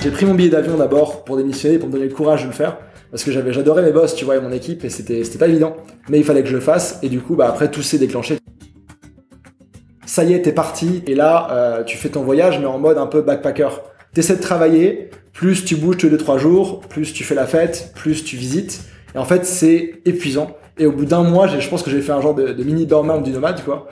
J'ai pris mon billet d'avion d'abord pour démissionner, pour me donner le courage de le faire. Parce que j'avais, j'adorais mes boss, tu vois, et mon équipe, et c'était, c'était pas évident. Mais il fallait que je le fasse, et du coup, bah, après, tout s'est déclenché. Ça y est, t'es parti, et là, euh, tu fais ton voyage, mais en mode un peu backpacker. T'essaies de travailler, plus tu bouges tous les 2-3 jours, plus tu fais la fête, plus tu visites. Et en fait, c'est épuisant. Et au bout d'un mois, je pense que j'ai fait un genre de, de mini burn du nomade, quoi.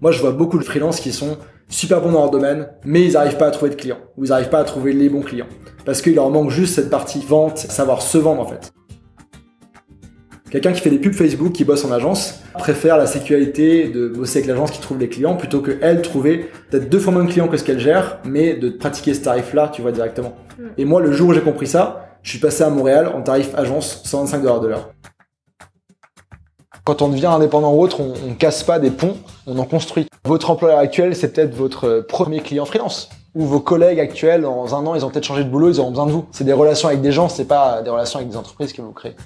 Moi, je vois beaucoup de freelances qui sont super bons dans leur domaine, mais ils n'arrivent pas à trouver de clients, ou ils n'arrivent pas à trouver les bons clients. Parce qu'il leur manque juste cette partie vente, savoir se vendre en fait. Quelqu'un qui fait des pubs Facebook, qui bosse en agence, préfère la sécurité de bosser avec l'agence qui trouve les clients plutôt que elle trouver peut-être deux fois moins de clients que ce qu'elle gère, mais de pratiquer ce tarif-là, tu vois, directement. Mm. Et moi, le jour où j'ai compris ça, je suis passé à Montréal en tarif agence 125 dollars de l'heure. Quand on devient indépendant ou autre, on, on casse pas des ponts, on en construit. Votre employeur actuel, c'est peut-être votre premier client freelance. Ou vos collègues actuels, dans un an, ils ont peut-être changé de boulot, ils auront besoin de vous. C'est des relations avec des gens, c'est pas des relations avec des entreprises que vous créez.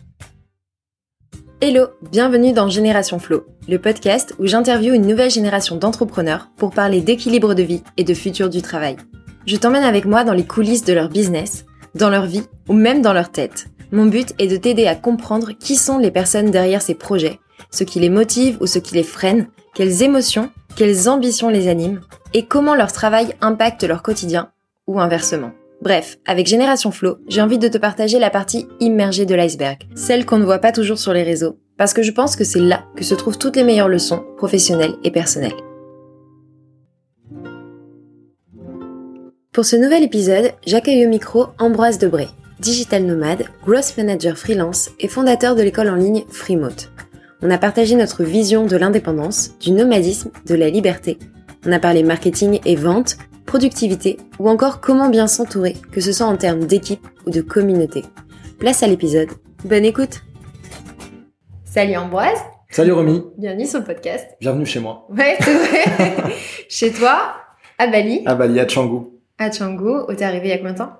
Hello, bienvenue dans Génération Flow, le podcast où j'interviewe une nouvelle génération d'entrepreneurs pour parler d'équilibre de vie et de futur du travail. Je t'emmène avec moi dans les coulisses de leur business, dans leur vie ou même dans leur tête. Mon but est de t'aider à comprendre qui sont les personnes derrière ces projets, ce qui les motive ou ce qui les freine, quelles émotions, quelles ambitions les animent et comment leur travail impacte leur quotidien ou inversement. Bref, avec Génération Flow, j'ai envie de te partager la partie immergée de l'iceberg, celle qu'on ne voit pas toujours sur les réseaux, parce que je pense que c'est là que se trouvent toutes les meilleures leçons professionnelles et personnelles. Pour ce nouvel épisode, j'accueille au micro Ambroise Debré, digital nomade, growth manager freelance et fondateur de l'école en ligne Freemote. On a partagé notre vision de l'indépendance, du nomadisme, de la liberté. On a parlé marketing et vente, productivité ou encore comment bien s'entourer, que ce soit en termes d'équipe ou de communauté. Place à l'épisode. Bonne écoute Salut Ambroise, Salut Romy, bienvenue sur le podcast. bienvenue chez moi. Ouais, c'est vrai. Chez toi, à Bali, À Bali, à Canggu. à Canggu, où t'es arrivé il y a combien de temps?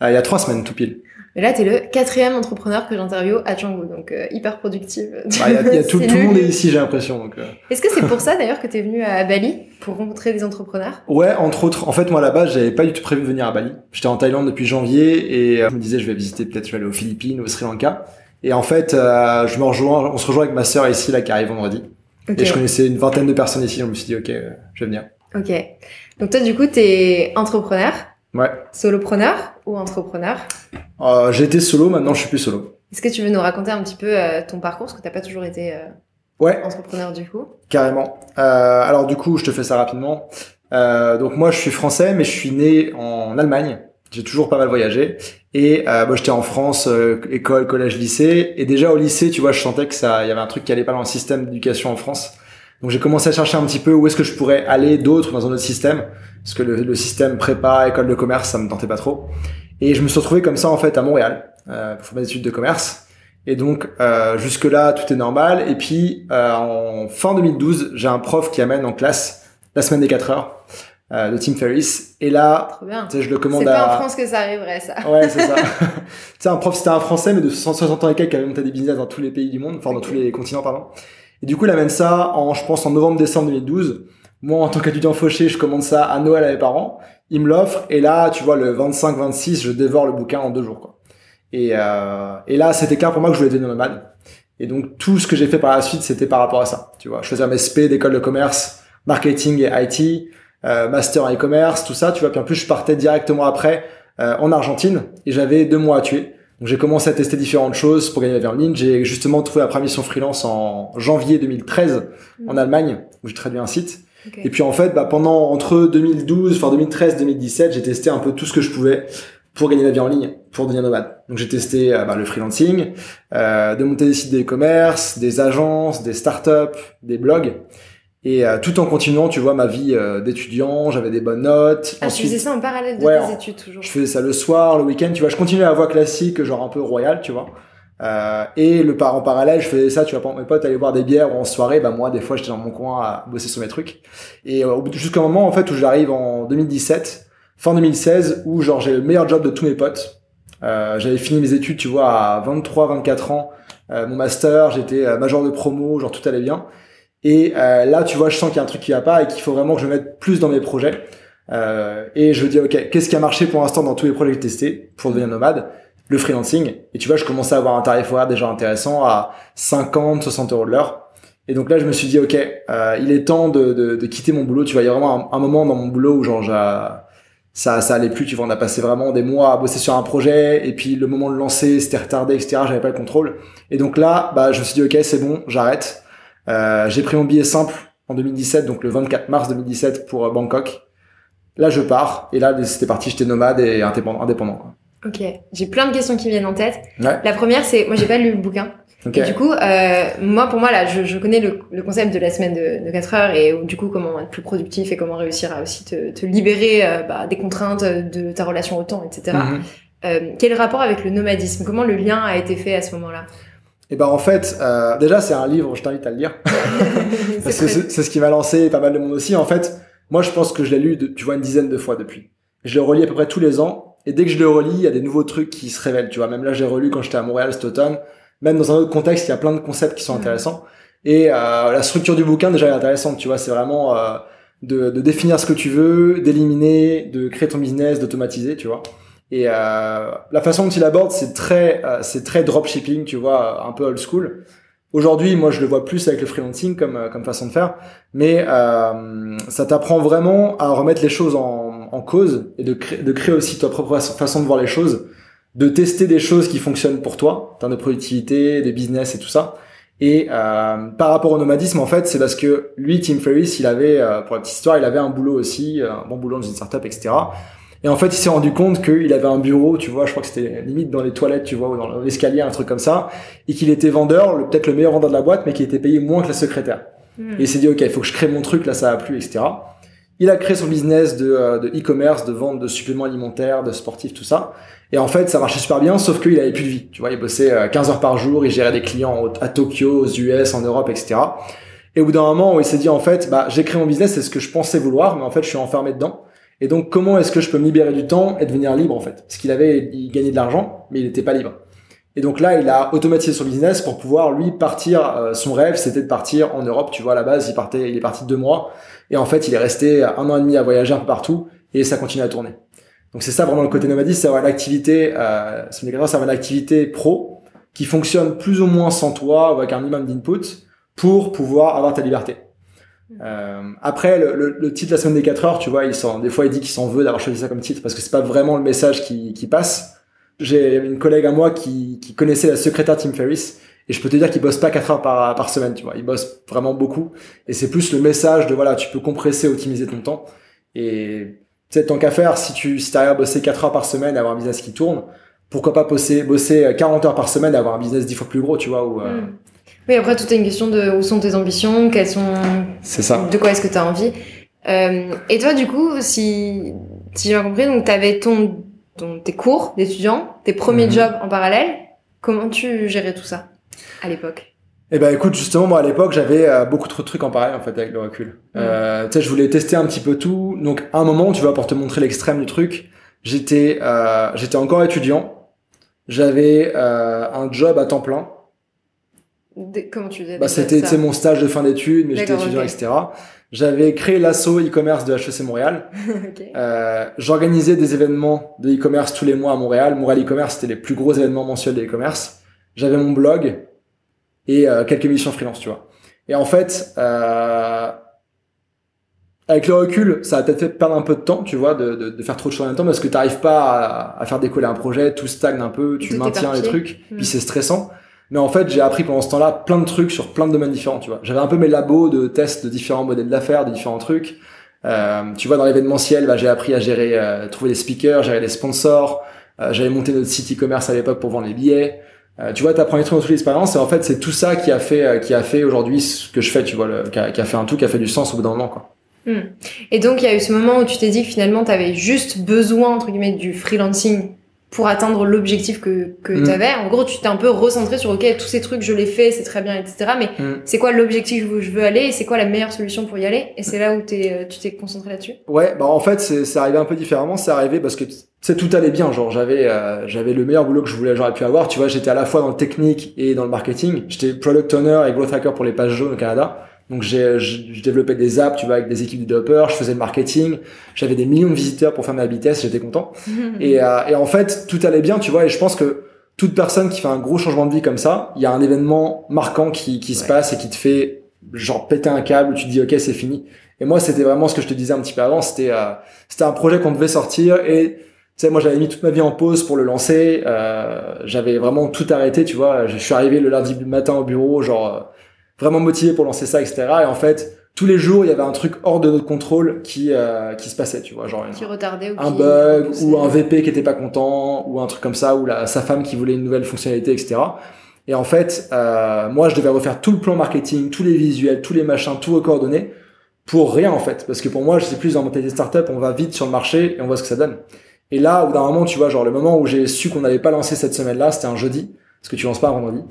Ah, il y a trois semaines, tout pile. Mais là, t'es le quatrième entrepreneur que j'interviewe à Canggu, donc euh, hyper productive. Bah, Il y a, y a tout, tout le monde est ici, j'ai l'impression. Donc, euh. Est-ce que c'est pour ça d'ailleurs que t'es venu à Bali pour rencontrer des entrepreneurs? Ouais, entre autres. En fait, moi, à la base, j'avais pas du tout prévu de venir à Bali. J'étais en Thaïlande depuis janvier et euh, je me disais, je vais visiter, peut-être, je vais aller aux Philippines au Sri Lanka. Et en fait, euh, je me rejoins, on se rejoint avec ma sœur ici, là, qui arrive vendredi. Et je connaissais une vingtaine de personnes ici, donc je me suis dit, ok, euh, je vais venir. Ok. Donc toi, du coup, t'es entrepreneur, Ouais. solopreneur ou entrepreneur Euh, été solo, maintenant je suis plus solo. Est-ce que tu veux nous raconter un petit peu euh, ton parcours, parce que t'as pas toujours été euh, Ouais, entrepreneur du coup carrément. Euh, alors du coup, je te fais ça rapidement. Euh, donc moi, je suis français, mais je suis né en Allemagne. J'ai toujours pas mal voyagé. Et euh, moi, j'étais en France, euh, école, collège, lycée. Et déjà au lycée, tu vois, je sentais que ça, il y avait un truc qui allait pas dans le système d'éducation en France. Donc j'ai commencé à chercher un petit peu où est-ce que je pourrais aller d'autre dans un autre système. Parce que le, le système prépa, école de commerce, ça me tentait pas trop. Et je me suis retrouvé comme ça en fait à Montréal euh, pour faire mes études de commerce. Et donc euh, jusque là tout est normal. Et puis euh, en fin 2012, j'ai un prof qui amène en classe la semaine des 4 heures euh, de Tim Ferriss. Et là, je le C'est commande pas à. en France que ça arriverait, ça. Ouais, c'est ça. tu sais, un prof, c'était un français, mais de 160 ans et quelques, qui avait monté des business dans tous les pays du monde, enfin, dans tous les continents, pardon. Et du coup, il amène ça en, je pense, en novembre-décembre 2012. Moi, en tant qu'étudiant fauché, je commande ça à Noël à mes parents. Il me l'offre, et là, tu vois, le 25-26, je dévore le bouquin en deux jours, quoi. Et, euh, et là, c'était clair pour moi que je voulais devenir nomade. Et donc, tout ce que j'ai fait par la suite, c'était par rapport à ça. Tu vois, je faisais mes SP d'école de commerce, marketing et IT, euh, master en e-commerce, tout ça, tu vois. Puis en plus, je partais directement après euh, en Argentine et j'avais deux mois à tuer. Donc j'ai commencé à tester différentes choses pour gagner ma vie en ligne. J'ai justement trouvé la première mission freelance en janvier 2013 en Allemagne où j'ai traduit un site. Et puis en fait, bah, pendant entre 2012, enfin 2013, 2017, j'ai testé un peu tout ce que je pouvais pour gagner ma vie en ligne, pour devenir nomade. Donc j'ai testé euh, bah, le freelancing, euh, de monter des sites d'e-commerce, des agences, des startups, des blogs. Et euh, tout en continuant, tu vois, ma vie euh, d'étudiant, j'avais des bonnes notes. Ah, tu faisais ça en parallèle de Ouais, tes études toujours. Je faisais ça le soir, le week-end, tu vois. Je continuais la voie classique, genre un peu royale, tu vois. Euh, et le par en parallèle, je faisais ça, tu vois. Pendant mes potes allaient boire des bières ou en soirée, bah moi, des fois, j'étais dans mon coin à bosser sur mes trucs. Et euh, au bout de- jusqu'à un moment, en fait, où j'arrive en 2017, fin 2016, où genre j'ai le meilleur job de tous mes potes. Euh, j'avais fini mes études, tu vois, à 23, 24 ans, euh, mon master, j'étais euh, major de promo, genre tout allait bien. Et euh, là, tu vois, je sens qu'il y a un truc qui va pas et qu'il faut vraiment que je mette plus dans mes projets. Euh, et je dis, ok, qu'est-ce qui a marché pour l'instant dans tous les projets que j'ai testés pour devenir nomade? Le freelancing. Et tu vois, je commençais à avoir un tarif horaire déjà intéressant à 50, 60 euros de l'heure. Et donc là, je me suis dit, ok, euh, il est temps de, de, de, quitter mon boulot. Tu vois, il y a vraiment un, un moment dans mon boulot où genre, ça, ça allait plus. Tu vois, on a passé vraiment des mois à bosser sur un projet, et puis le moment de lancer, c'était retardé, etc. J'avais pas le contrôle. Et donc là, bah, je me suis dit, ok, c'est bon, j'arrête. Euh, j'ai pris mon billet simple en 2017, donc le 24 mars 2017 pour euh, Bangkok. Là, je pars, et là, c'était parti. J'étais nomade et indépendant. quoi. Ok, j'ai plein de questions qui viennent en tête. Ouais. La première, c'est, moi, j'ai pas lu le bouquin. Okay. Et du coup, euh, moi, pour moi, là, je, je connais le, le, concept de la semaine de, de 4 heures et du coup, comment être plus productif et comment réussir à aussi te, te libérer euh, bah, des contraintes de ta relation au temps, etc. Mm -hmm. euh, quel rapport avec le nomadisme? Comment le lien a été fait à ce moment-là? Et ben en fait, euh, déjà c'est un livre, je t'invite à le lire parce que c'est ce qui m'a lancé pas mal de monde aussi. En fait, moi je pense que je l'ai lu, de, tu vois, une dizaine de fois depuis. Je le relis à peu près tous les ans, et dès que je le relis, il y a des nouveaux trucs qui se révèlent. Tu vois, même là j'ai relu quand j'étais à Montréal cet automne. Même dans un autre contexte, il y a plein de concepts qui sont intéressants. Et euh, la structure du bouquin déjà est intéressante. Tu vois, c'est vraiment euh, de, de définir ce que tu veux, d'éliminer, de créer ton business, d'automatiser. Tu vois. Et euh, la façon dont il aborde, c'est très, euh, c'est très dropshipping, tu vois, un peu old school. Aujourd'hui, moi, je le vois plus avec le freelancing comme euh, comme façon de faire, mais euh, ça t'apprend vraiment à remettre les choses en, en cause et de, créer de créer aussi ta propre façon de voir les choses, de tester des choses qui fonctionnent pour toi, en de productivité, de business et tout ça. Et euh, par rapport au nomadisme, en fait, c'est parce que lui, Tim Ferriss, il avait, pour la petite histoire, il avait un boulot aussi, un bon boulot dans une startup, etc. Et en fait, il s'est rendu compte qu'il avait un bureau, tu vois, je crois que c'était limite dans les toilettes, tu vois, ou dans l'escalier, un truc comme ça, et qu'il était vendeur, peut-être le meilleur vendeur de la boîte, mais qui était payé moins que la secrétaire. Hmm. Et il s'est dit, ok, il faut que je crée mon truc, là, ça a plu, etc. Il a créé son business de e-commerce, de, de, vente de suppléments alimentaires, de sportifs, tout ça. Et en fait, ça marchait super bien, sauf qu'il avait plus de vie. Tu vois, il bossait 15 heures par jour, il gérait des clients à Tokyo, aux US, en Europe, etc. Et au bout d'un moment où il s'est dit, en fait, bah, j'ai créé mon business, c'est ce que je pensais vouloir, mais en fait, je suis enfermé dedans. Et donc, comment est-ce que je peux me libérer du temps et devenir libre en fait? Parce qu'il avait, il gagnait de l'argent, mais il n'était pas libre. Et donc là, il a automatisé son business pour pouvoir lui partir. Euh, son rêve, c'était de partir en Europe. Tu vois, à la base, il partait, il est parti deux mois, et en fait, il est resté un an et demi à voyager un peu partout, et ça continue à tourner. Donc c'est ça vraiment le côté nomadiste, c'est avoir une activité, euh, c'est avoir une activité pro qui fonctionne plus ou moins sans toi ou avec un minimum d'input pour pouvoir avoir ta liberté. Euh, après, le, le, le, titre La semaine des 4 heures, tu vois, il des fois il dit qu'il s'en veut d'avoir choisi ça comme titre parce que c'est pas vraiment le message qui, qui passe. J'ai une collègue à moi qui, qui connaissait la secrétaire Tim Ferriss et je peux te dire qu'il bosse pas 4 heures par, par semaine, tu vois. Il bosse vraiment beaucoup et c'est plus le message de voilà, tu peux compresser, optimiser ton temps et sais, tant qu'à faire, si tu si arrives à bosser 4 heures par semaine avoir un business qui tourne, pourquoi pas bosser, bosser 40 heures par semaine avoir un business 10 fois plus gros, tu vois, ou, euh, mm. Oui, après, tout est une question de où sont tes ambitions, quelles sont. C'est ça. De quoi est-ce que tu as envie. Euh, et toi, du coup, si, si j'ai bien compris, donc t'avais ton, ton, tes cours d'étudiant, tes premiers -hmm. jobs en parallèle. Comment tu gérais tout ça à l'époque? Eh ben, écoute, justement, moi, à l'époque, j'avais euh, beaucoup trop de trucs en parallèle, en fait, avec le recul. Mm. Euh, tu sais, je voulais tester un petit peu tout. Donc, à un moment, tu vois, pour te montrer l'extrême du truc, j'étais, euh, j'étais encore étudiant. J'avais euh, un job à temps plein des, comment tu disais bah, C'était mon stage de fin d'études, mais j'étais étudiant, okay. etc. J'avais créé l'assaut e-commerce de HEC Montréal. okay. euh, J'organisais des événements de e-commerce tous les mois à Montréal. Montréal e-commerce, c'était les plus gros événements mensuels de e-commerce. J'avais mon blog et euh, quelques missions freelance, tu vois. Et en fait, euh, avec le recul, ça a peut-être fait perdre un peu de temps, tu vois, de, de, de faire trop de choses en même temps, parce que tu n'arrives pas à, à, faire décoller un projet, tout stagne un peu, tu maintiens les trucs, mmh. puis c'est stressant. Mais en fait, j'ai appris pendant ce temps-là plein de trucs sur plein de domaines différents, tu vois. J'avais un peu mes labos de tests de différents modèles d'affaires, de différents trucs. Euh, tu vois, dans l'événementiel, bah, j'ai appris à gérer, euh, trouver des speakers, gérer des sponsors. Euh, J'avais monté notre site e-commerce à l'époque pour vendre les billets. Euh, tu vois, t'apprends des trucs dans toute l'expérience et en fait, c'est tout ça qui a fait, euh, qui a fait aujourd'hui ce que je fais, tu vois, qui, a, fait un tout, qui a fait du sens au bout d'un moment, quoi. Mmh. Et donc, il y a eu ce moment où tu t'es dit que finalement, t'avais juste besoin, entre guillemets, du freelancing pour atteindre l'objectif que, que mmh. tu avais. En gros, tu t'es un peu recentré sur, OK, tous ces trucs, je les fais, c'est très bien, etc. Mais mmh. c'est quoi l'objectif où je veux aller et c'est quoi la meilleure solution pour y aller? Et c'est là où es, euh, tu t'es concentré là-dessus? Ouais, bah en fait, c'est arrivé un peu différemment. C'est arrivé parce que c'est tout allait bien. Genre, j'avais euh, j'avais le meilleur boulot que je voulais, j'aurais pu avoir. Tu vois, j'étais à la fois dans le technique et dans le marketing. J'étais product owner et growth hacker pour les pages jaunes au Canada. Donc j'ai, je développais des apps, tu vois, avec des équipes de développeurs, je faisais le marketing, j'avais des millions de visiteurs pour faire ma vitesse, j'étais content. et, euh, et en fait, tout allait bien, tu vois, et je pense que toute personne qui fait un gros changement de vie comme ça, il y a un événement marquant qui, qui se passe et qui te fait genre péter un câble où tu te dis ok c'est fini. Et moi c'était vraiment ce que je te disais un petit peu avant, c'était euh, c'était un projet qu'on devait sortir et tu sais moi j'avais mis toute ma vie en pause pour le lancer, euh, j'avais vraiment tout arrêté, tu vois, je suis arrivé le lundi matin au bureau genre euh, vraiment motivé pour lancer ça etc. Et en fait tous les jours il y avait un truc hors de notre contrôle qui euh, qui se passait tu vois genre qui retardait ou un bug ou un VP qui était pas content ou un truc comme ça ou la, sa femme qui voulait une nouvelle fonctionnalité etc et en fait euh, moi je devais refaire tout le plan marketing tous les visuels tous les machins tout coordonné pour rien en fait. Parce que pour moi je sais plus dans mon mentalité startup on va vite sur le marché et on voit ce que ça donne. Et là au d'un moment tu vois genre le moment où j'ai su qu'on n'allait pas lancer cette semaine là c'était un jeudi parce que tu lances pas un vendredi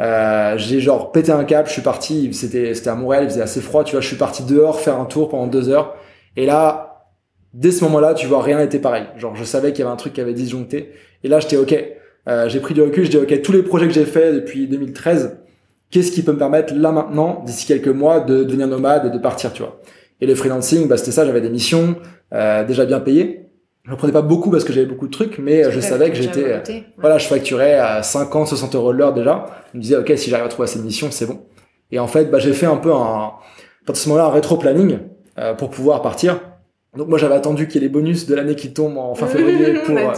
euh, j'ai genre pété un cap, je suis parti, c'était c'était à Montréal, il faisait assez froid, tu vois, je suis parti dehors faire un tour pendant deux heures. Et là, dès ce moment-là, tu vois, rien n'était pareil. Genre, je savais qu'il y avait un truc qui avait disjoncté. Et là, j'étais ok. Euh, j'ai pris du recul, je dis ok, tous les projets que j'ai faits depuis 2013, qu'est-ce qui peut me permettre là maintenant, d'ici quelques mois, de devenir nomade et de partir, tu vois. Et le freelancing, bah, c'était ça, j'avais des missions euh, déjà bien payées. Je prenais pas beaucoup parce que j'avais beaucoup de trucs, mais je savais que j'étais, voilà, je facturais à 50, 60 euros de l'heure déjà. Je me disais, ok, si j'arrive à trouver cette mission, c'est bon. Et en fait, bah, j'ai fait un peu un, à ce moment-là, un rétro-planning euh, pour pouvoir partir. Donc moi, j'avais attendu qu'il y ait les bonus de l'année qui tombent en fin février pour euh,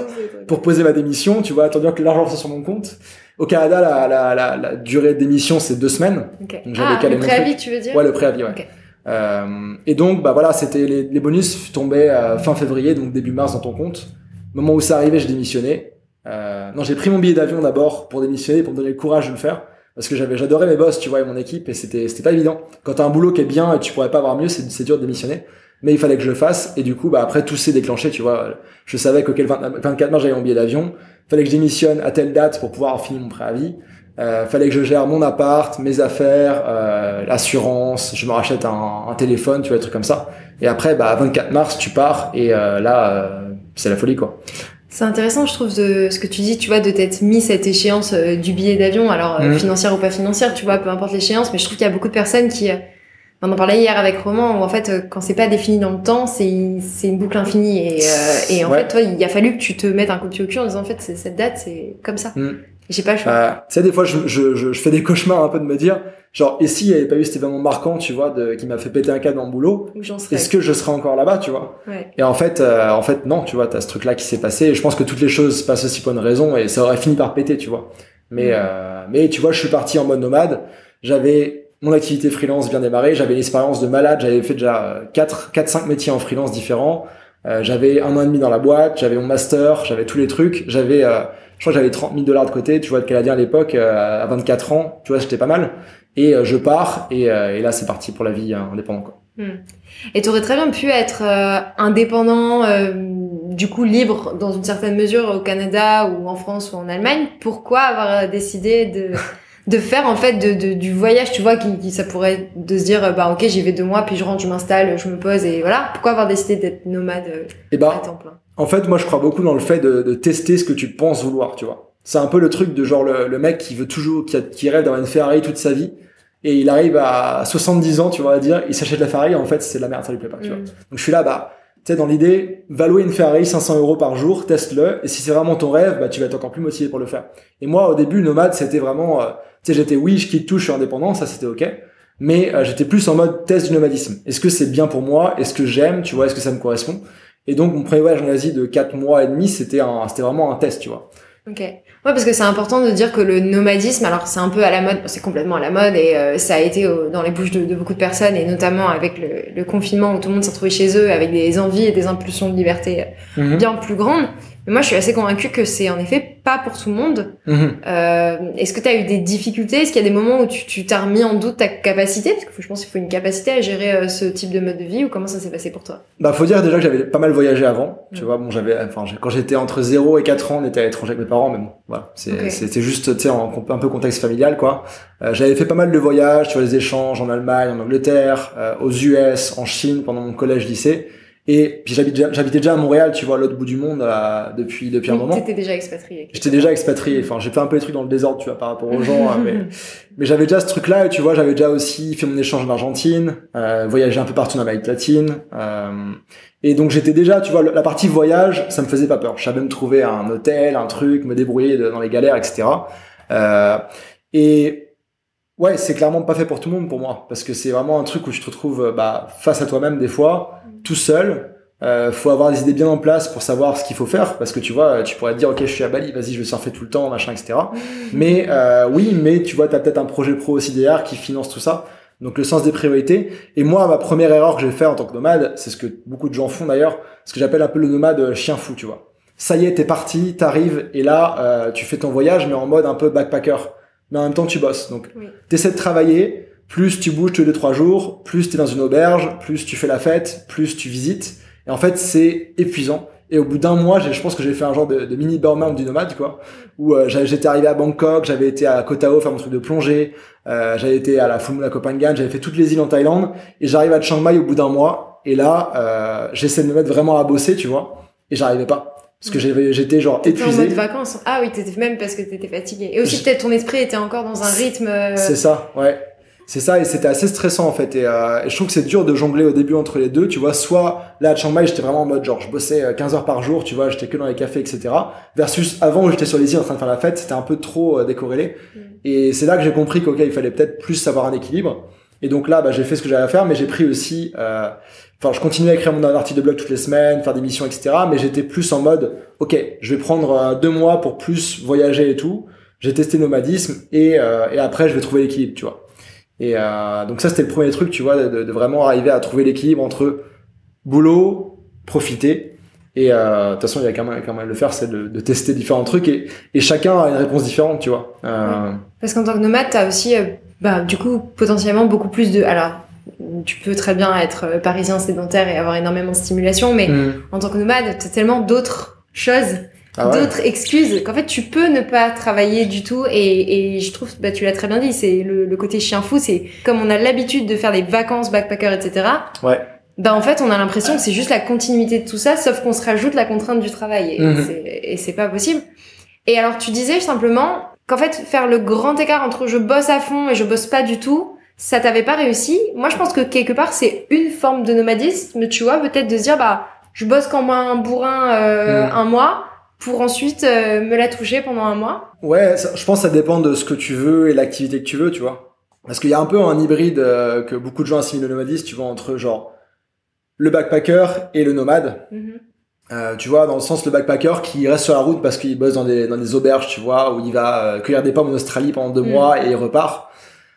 pour poser ma démission. Tu vois, attendu que l'argent soit sur mon compte. Au Canada, la, la, la, la durée d'émission, c'est deux semaines. Okay. Donc, ah, le préavis, tu veux dire Ouais, le préavis, ouais. Euh, et donc, bah voilà, c'était les, les, bonus tombaient euh, fin février, donc début mars dans ton compte. Moment où ça arrivait, j'ai démissionné. Euh, non, j'ai pris mon billet d'avion d'abord pour démissionner, pour me donner le courage de le faire, parce que j'avais, j'adorais mes boss, tu vois, et mon équipe, et c'était, c'était pas évident. Quand t'as un boulot qui est bien et tu pourrais pas avoir mieux, c'est, c'est dur de démissionner. Mais il fallait que je le fasse, et du coup, bah après tout s'est déclenché, tu vois. Je savais que quel 24 mars j'avais mon billet d'avion, fallait que je démissionne à telle date pour pouvoir finir mon préavis. Euh, fallait que je gère mon appart, mes affaires, euh, l'assurance, je me rachète un, un, téléphone, tu vois, des trucs comme ça. Et après, bah, 24 mars, tu pars et euh, là, euh, c'est la folie, quoi. C'est intéressant, je trouve, de ce que tu dis, tu vois, de t'être mis cette échéance euh, du billet d'avion, alors mmh. financière ou pas financière, tu vois, peu importe l'échéance, mais je trouve qu'il y a beaucoup de personnes qui, on en parlait hier avec Roman, où en fait, quand c'est pas défini dans le temps, c'est c'est une boucle infinie et, et en ouais. fait, toi, il a fallu que tu te mettes un coup de pied au cul en disant en fait, cette date, c'est comme ça. Mmh. J'ai pas le choix. Euh, tu sais, des fois, je, je, je, fais des cauchemars un peu de me dire, genre, et s'il n'y avait pas eu cet événement marquant, tu vois, de, qui m'a fait péter un câble dans le boulot, est-ce que je serais encore là-bas, tu vois? Ouais. Et en fait, euh, en fait, non, tu vois, t'as ce truc-là qui s'est passé. Et je pense que toutes les choses se passent aussi pour une raison, et ça aurait fini par péter, tu vois. Mais, mmh. euh, mais tu vois, je suis parti en mode nomade. J'avais mon activité freelance bien démarrée. J'avais l'expérience de malade. J'avais fait déjà 4, 4, 5 métiers en freelance différents. Euh, j'avais un an et demi dans la boîte. J'avais mon master. J'avais tous les trucs. J'avais je crois que j'avais 30 000 dollars de côté, tu vois, de Canadien à l'époque, euh, à 24 ans, tu vois, c'était pas mal. Et euh, je pars, et, euh, et là, c'est parti pour la vie indépendante, quoi. Hmm. Et tu aurais très bien pu être indépendant, du coup libre dans une certaine mesure au Canada ou en France ou en Allemagne. Pourquoi avoir décidé de de faire en fait de, de, du voyage tu vois qui, qui, ça pourrait de se dire bah ok j'y vais deux mois puis je rentre je m'installe je me pose et voilà pourquoi avoir décidé d'être nomade et eh bah, à temps plein? en fait, moi, je crois beaucoup dans le fait de, de, tester ce que tu penses vouloir, tu vois. C'est un peu le truc de genre le, le mec qui veut toujours, qui, a, qui rêve d'avoir une Ferrari toute sa vie, et il arrive à 70 ans, tu vois, à dire, il s'achète la Ferrari, en fait, c'est de la merde, ça lui plaît pas, tu vois. Mm. Donc je suis là, bah, tu sais, dans l'idée, va louer une Ferrari 500 euros par jour, teste-le, et si c'est vraiment ton rêve, bah, tu vas être encore plus motivé pour le faire. Et moi, au début, nomade, c'était vraiment, euh, sais, j'étais oui, je quitte tout, je suis indépendant, ça c'était ok. Mais euh, j'étais plus en mode test du nomadisme. Est-ce que c'est bien pour moi? Est-ce que j'aime? Tu vois Est-ce que ça me correspond? Et donc, mon premier voyage en Asie de 4 mois et demi, c'était un, c'était vraiment un test, tu vois. Ok. Ouais, parce que c'est important de dire que le nomadisme, alors c'est un peu à la mode, c'est complètement à la mode et euh, ça a été dans les bouches de, de, beaucoup de personnes et notamment avec le, le confinement où tout le monde s'est retrouvé chez eux avec des envies et des impulsions de liberté mm-hmm. bien plus grandes. Mais moi, je suis assez convaincue que c'est en effet pas pour tout le monde. Mmh. Euh, Est-ce que tu as eu des difficultés? Est-ce qu'il y a des moments où tu t'as remis en doute ta capacité? Parce que je pense qu'il faut une capacité à gérer euh, ce type de mode de vie. Ou comment ça s'est passé pour toi? Bah, faut dire déjà que j'avais pas mal voyagé avant. Mmh. Tu vois, bon, j'avais, enfin, quand j'étais entre 0 et 4 ans, on était à l'étranger avec mes parents, mais bon, voilà, c'était okay. juste, tu sais, un peu contexte familial, quoi. Euh, j'avais fait pas mal de voyages, tu vois, les échanges en Allemagne, en Angleterre, euh, aux US, en Chine pendant mon collège-lycée. Et puis j'habitais déjà à Montréal, tu vois, à l'autre bout du monde depuis depuis un moment. T'étais déjà expatrié. J'étais déjà expatrié. Enfin, j'ai fait un peu les trucs dans le désordre, tu vois, par rapport aux gens. Hein, mais mais j'avais déjà ce truc-là, et tu vois, j'avais déjà aussi fait mon échange en Argentine, euh, voyagé un peu partout en Amérique latine. Euh, et donc j'étais déjà, tu vois, la partie voyage, ça me faisait pas peur. Je savais me trouver un hôtel, un truc, me débrouiller dans les galères, etc. Euh, et ouais, c'est clairement pas fait pour tout le monde pour moi, parce que c'est vraiment un truc où tu te retrouves bah, face à toi-même des fois, tout seul. Euh, faut avoir des idées bien en place pour savoir ce qu'il faut faire parce que tu vois tu pourrais te dire ok je suis à Bali vas-y je vais surfer tout le temps machin etc mais euh, oui mais tu vois t'as peut-être un projet pro aussi derrière qui finance tout ça. Donc le sens des priorités. Et moi ma première erreur que j'ai fait en tant que nomade c'est ce que beaucoup de gens font d'ailleurs ce que j'appelle un peu le nomade chien fou tu vois. Ça y est t'es parti t'arrives et là euh, tu fais ton voyage mais en mode un peu backpacker. Mais en même temps tu bosses. Donc tu t'essaies de travailler plus tu bouges tous les trois jours plus t'es dans une auberge plus tu fais la fête plus tu visites et en fait, c'est épuisant. Et au bout d'un mois, je pense que j'ai fait un genre de, mini burn du nomade, quoi. Où euh, j'étais arrivé à Bangkok, j'avais été à Koh Tao faire mon truc de plongée, euh, j'avais été à la Phumula Koh Phangan, j'avais fait toutes les îles en Thaïlande, et j'arrive à Chiang Mai au bout d'un mois. Et là, euh, j'essaie de me mettre vraiment à bosser, tu vois, et j'arrivais pas. Parce que j'étais genre épuisé. en mode vacances. Ah oui, t'étais même parce que t'étais fatigué. Et aussi peut-être ton esprit était encore dans un rythme. Euh, c'est ça, ouais. C'est ça, et c'était assez stressant en fait. Euh, et, je trouve que c'est dur de jongler au début entre les deux. Tu vois, soit là à Chiang Mai, j'étais vraiment en mode genre, je bossais 15 euh, heures par jour, tu vois, j'étais que dans les cafés, etc. Versus avant où j'étais sur les îles en train de faire la fête, c'était un peu trop euh, décorrélé. Mm. Et c'est là que j'ai compris qu'ok, il fallait peut-être plus avoir un équilibre. Et donc là, bah, j'ai fait ce que j'avais à faire, mais j'ai pris aussi. Enfin, je continuais à écrire mon article de blog toutes les semaines, faire des missions, etc. Mais j'étais plus en mode, ok, je vais prendre deux mois pour plus voyager et tout. J'ai testé nomadisme et, et après, je vais trouver l'équilibre, tu vois. Et euh, donc ça, c'était le premier truc, tu vois, de, de vraiment arriver à trouver l'équilibre entre boulot, profiter. Et euh, de toute façon, il y a quand même, quand même le faire, c'est de, de, tester différents trucs et, et, chacun a une réponse différente, tu vois. Euh... Parce qu'en tant que nomade, t'as aussi, euh, bah, du coup, potentiellement beaucoup plus de. Alors, tu peux très bien être parisien sédentaire et avoir énormément de stimulation, mais mm. en tant que nomade, t'as tellement d'autres choses ah d'autres excuses qu'en fait tu peux ne pas travailler du tout et, et je trouve bah tu l'as très bien dit c'est le, le, côté chien fou c'est comme on a l'habitude de faire des vacances backpacker etc ouais. bah en fait on a l'impression que c'est juste la continuité de tout ça sauf qu'on se rajoute la contrainte du travail et et c'est pas possible. Et alors tu disais simplement qu'en fait faire le grand écart entre je bosse à fond et je bosse pas du tout ça t'avait pas réussi. Moi je pense que quelque part c'est une forme de nomadisme tu vois peut-être de se dire bah je bosse comme un bourrin euh, mhm. un mois pour ensuite euh, me la toucher pendant un mois Ouais, je pense que ça dépend de ce que tu veux et l'activité que tu veux, tu vois. Parce qu'il y a un peu un hybride euh, que beaucoup de gens assimilent au nomadisme, tu vois, entre genre le backpacker et le nomade. Mm-hmm. euh, tu vois, dans le sens le backpacker qui reste sur la route parce qu'il bosse dans des, dans des auberges, tu vois, où il va euh, cueillir des pommes en Australie pendant deux mm. mois et il repart.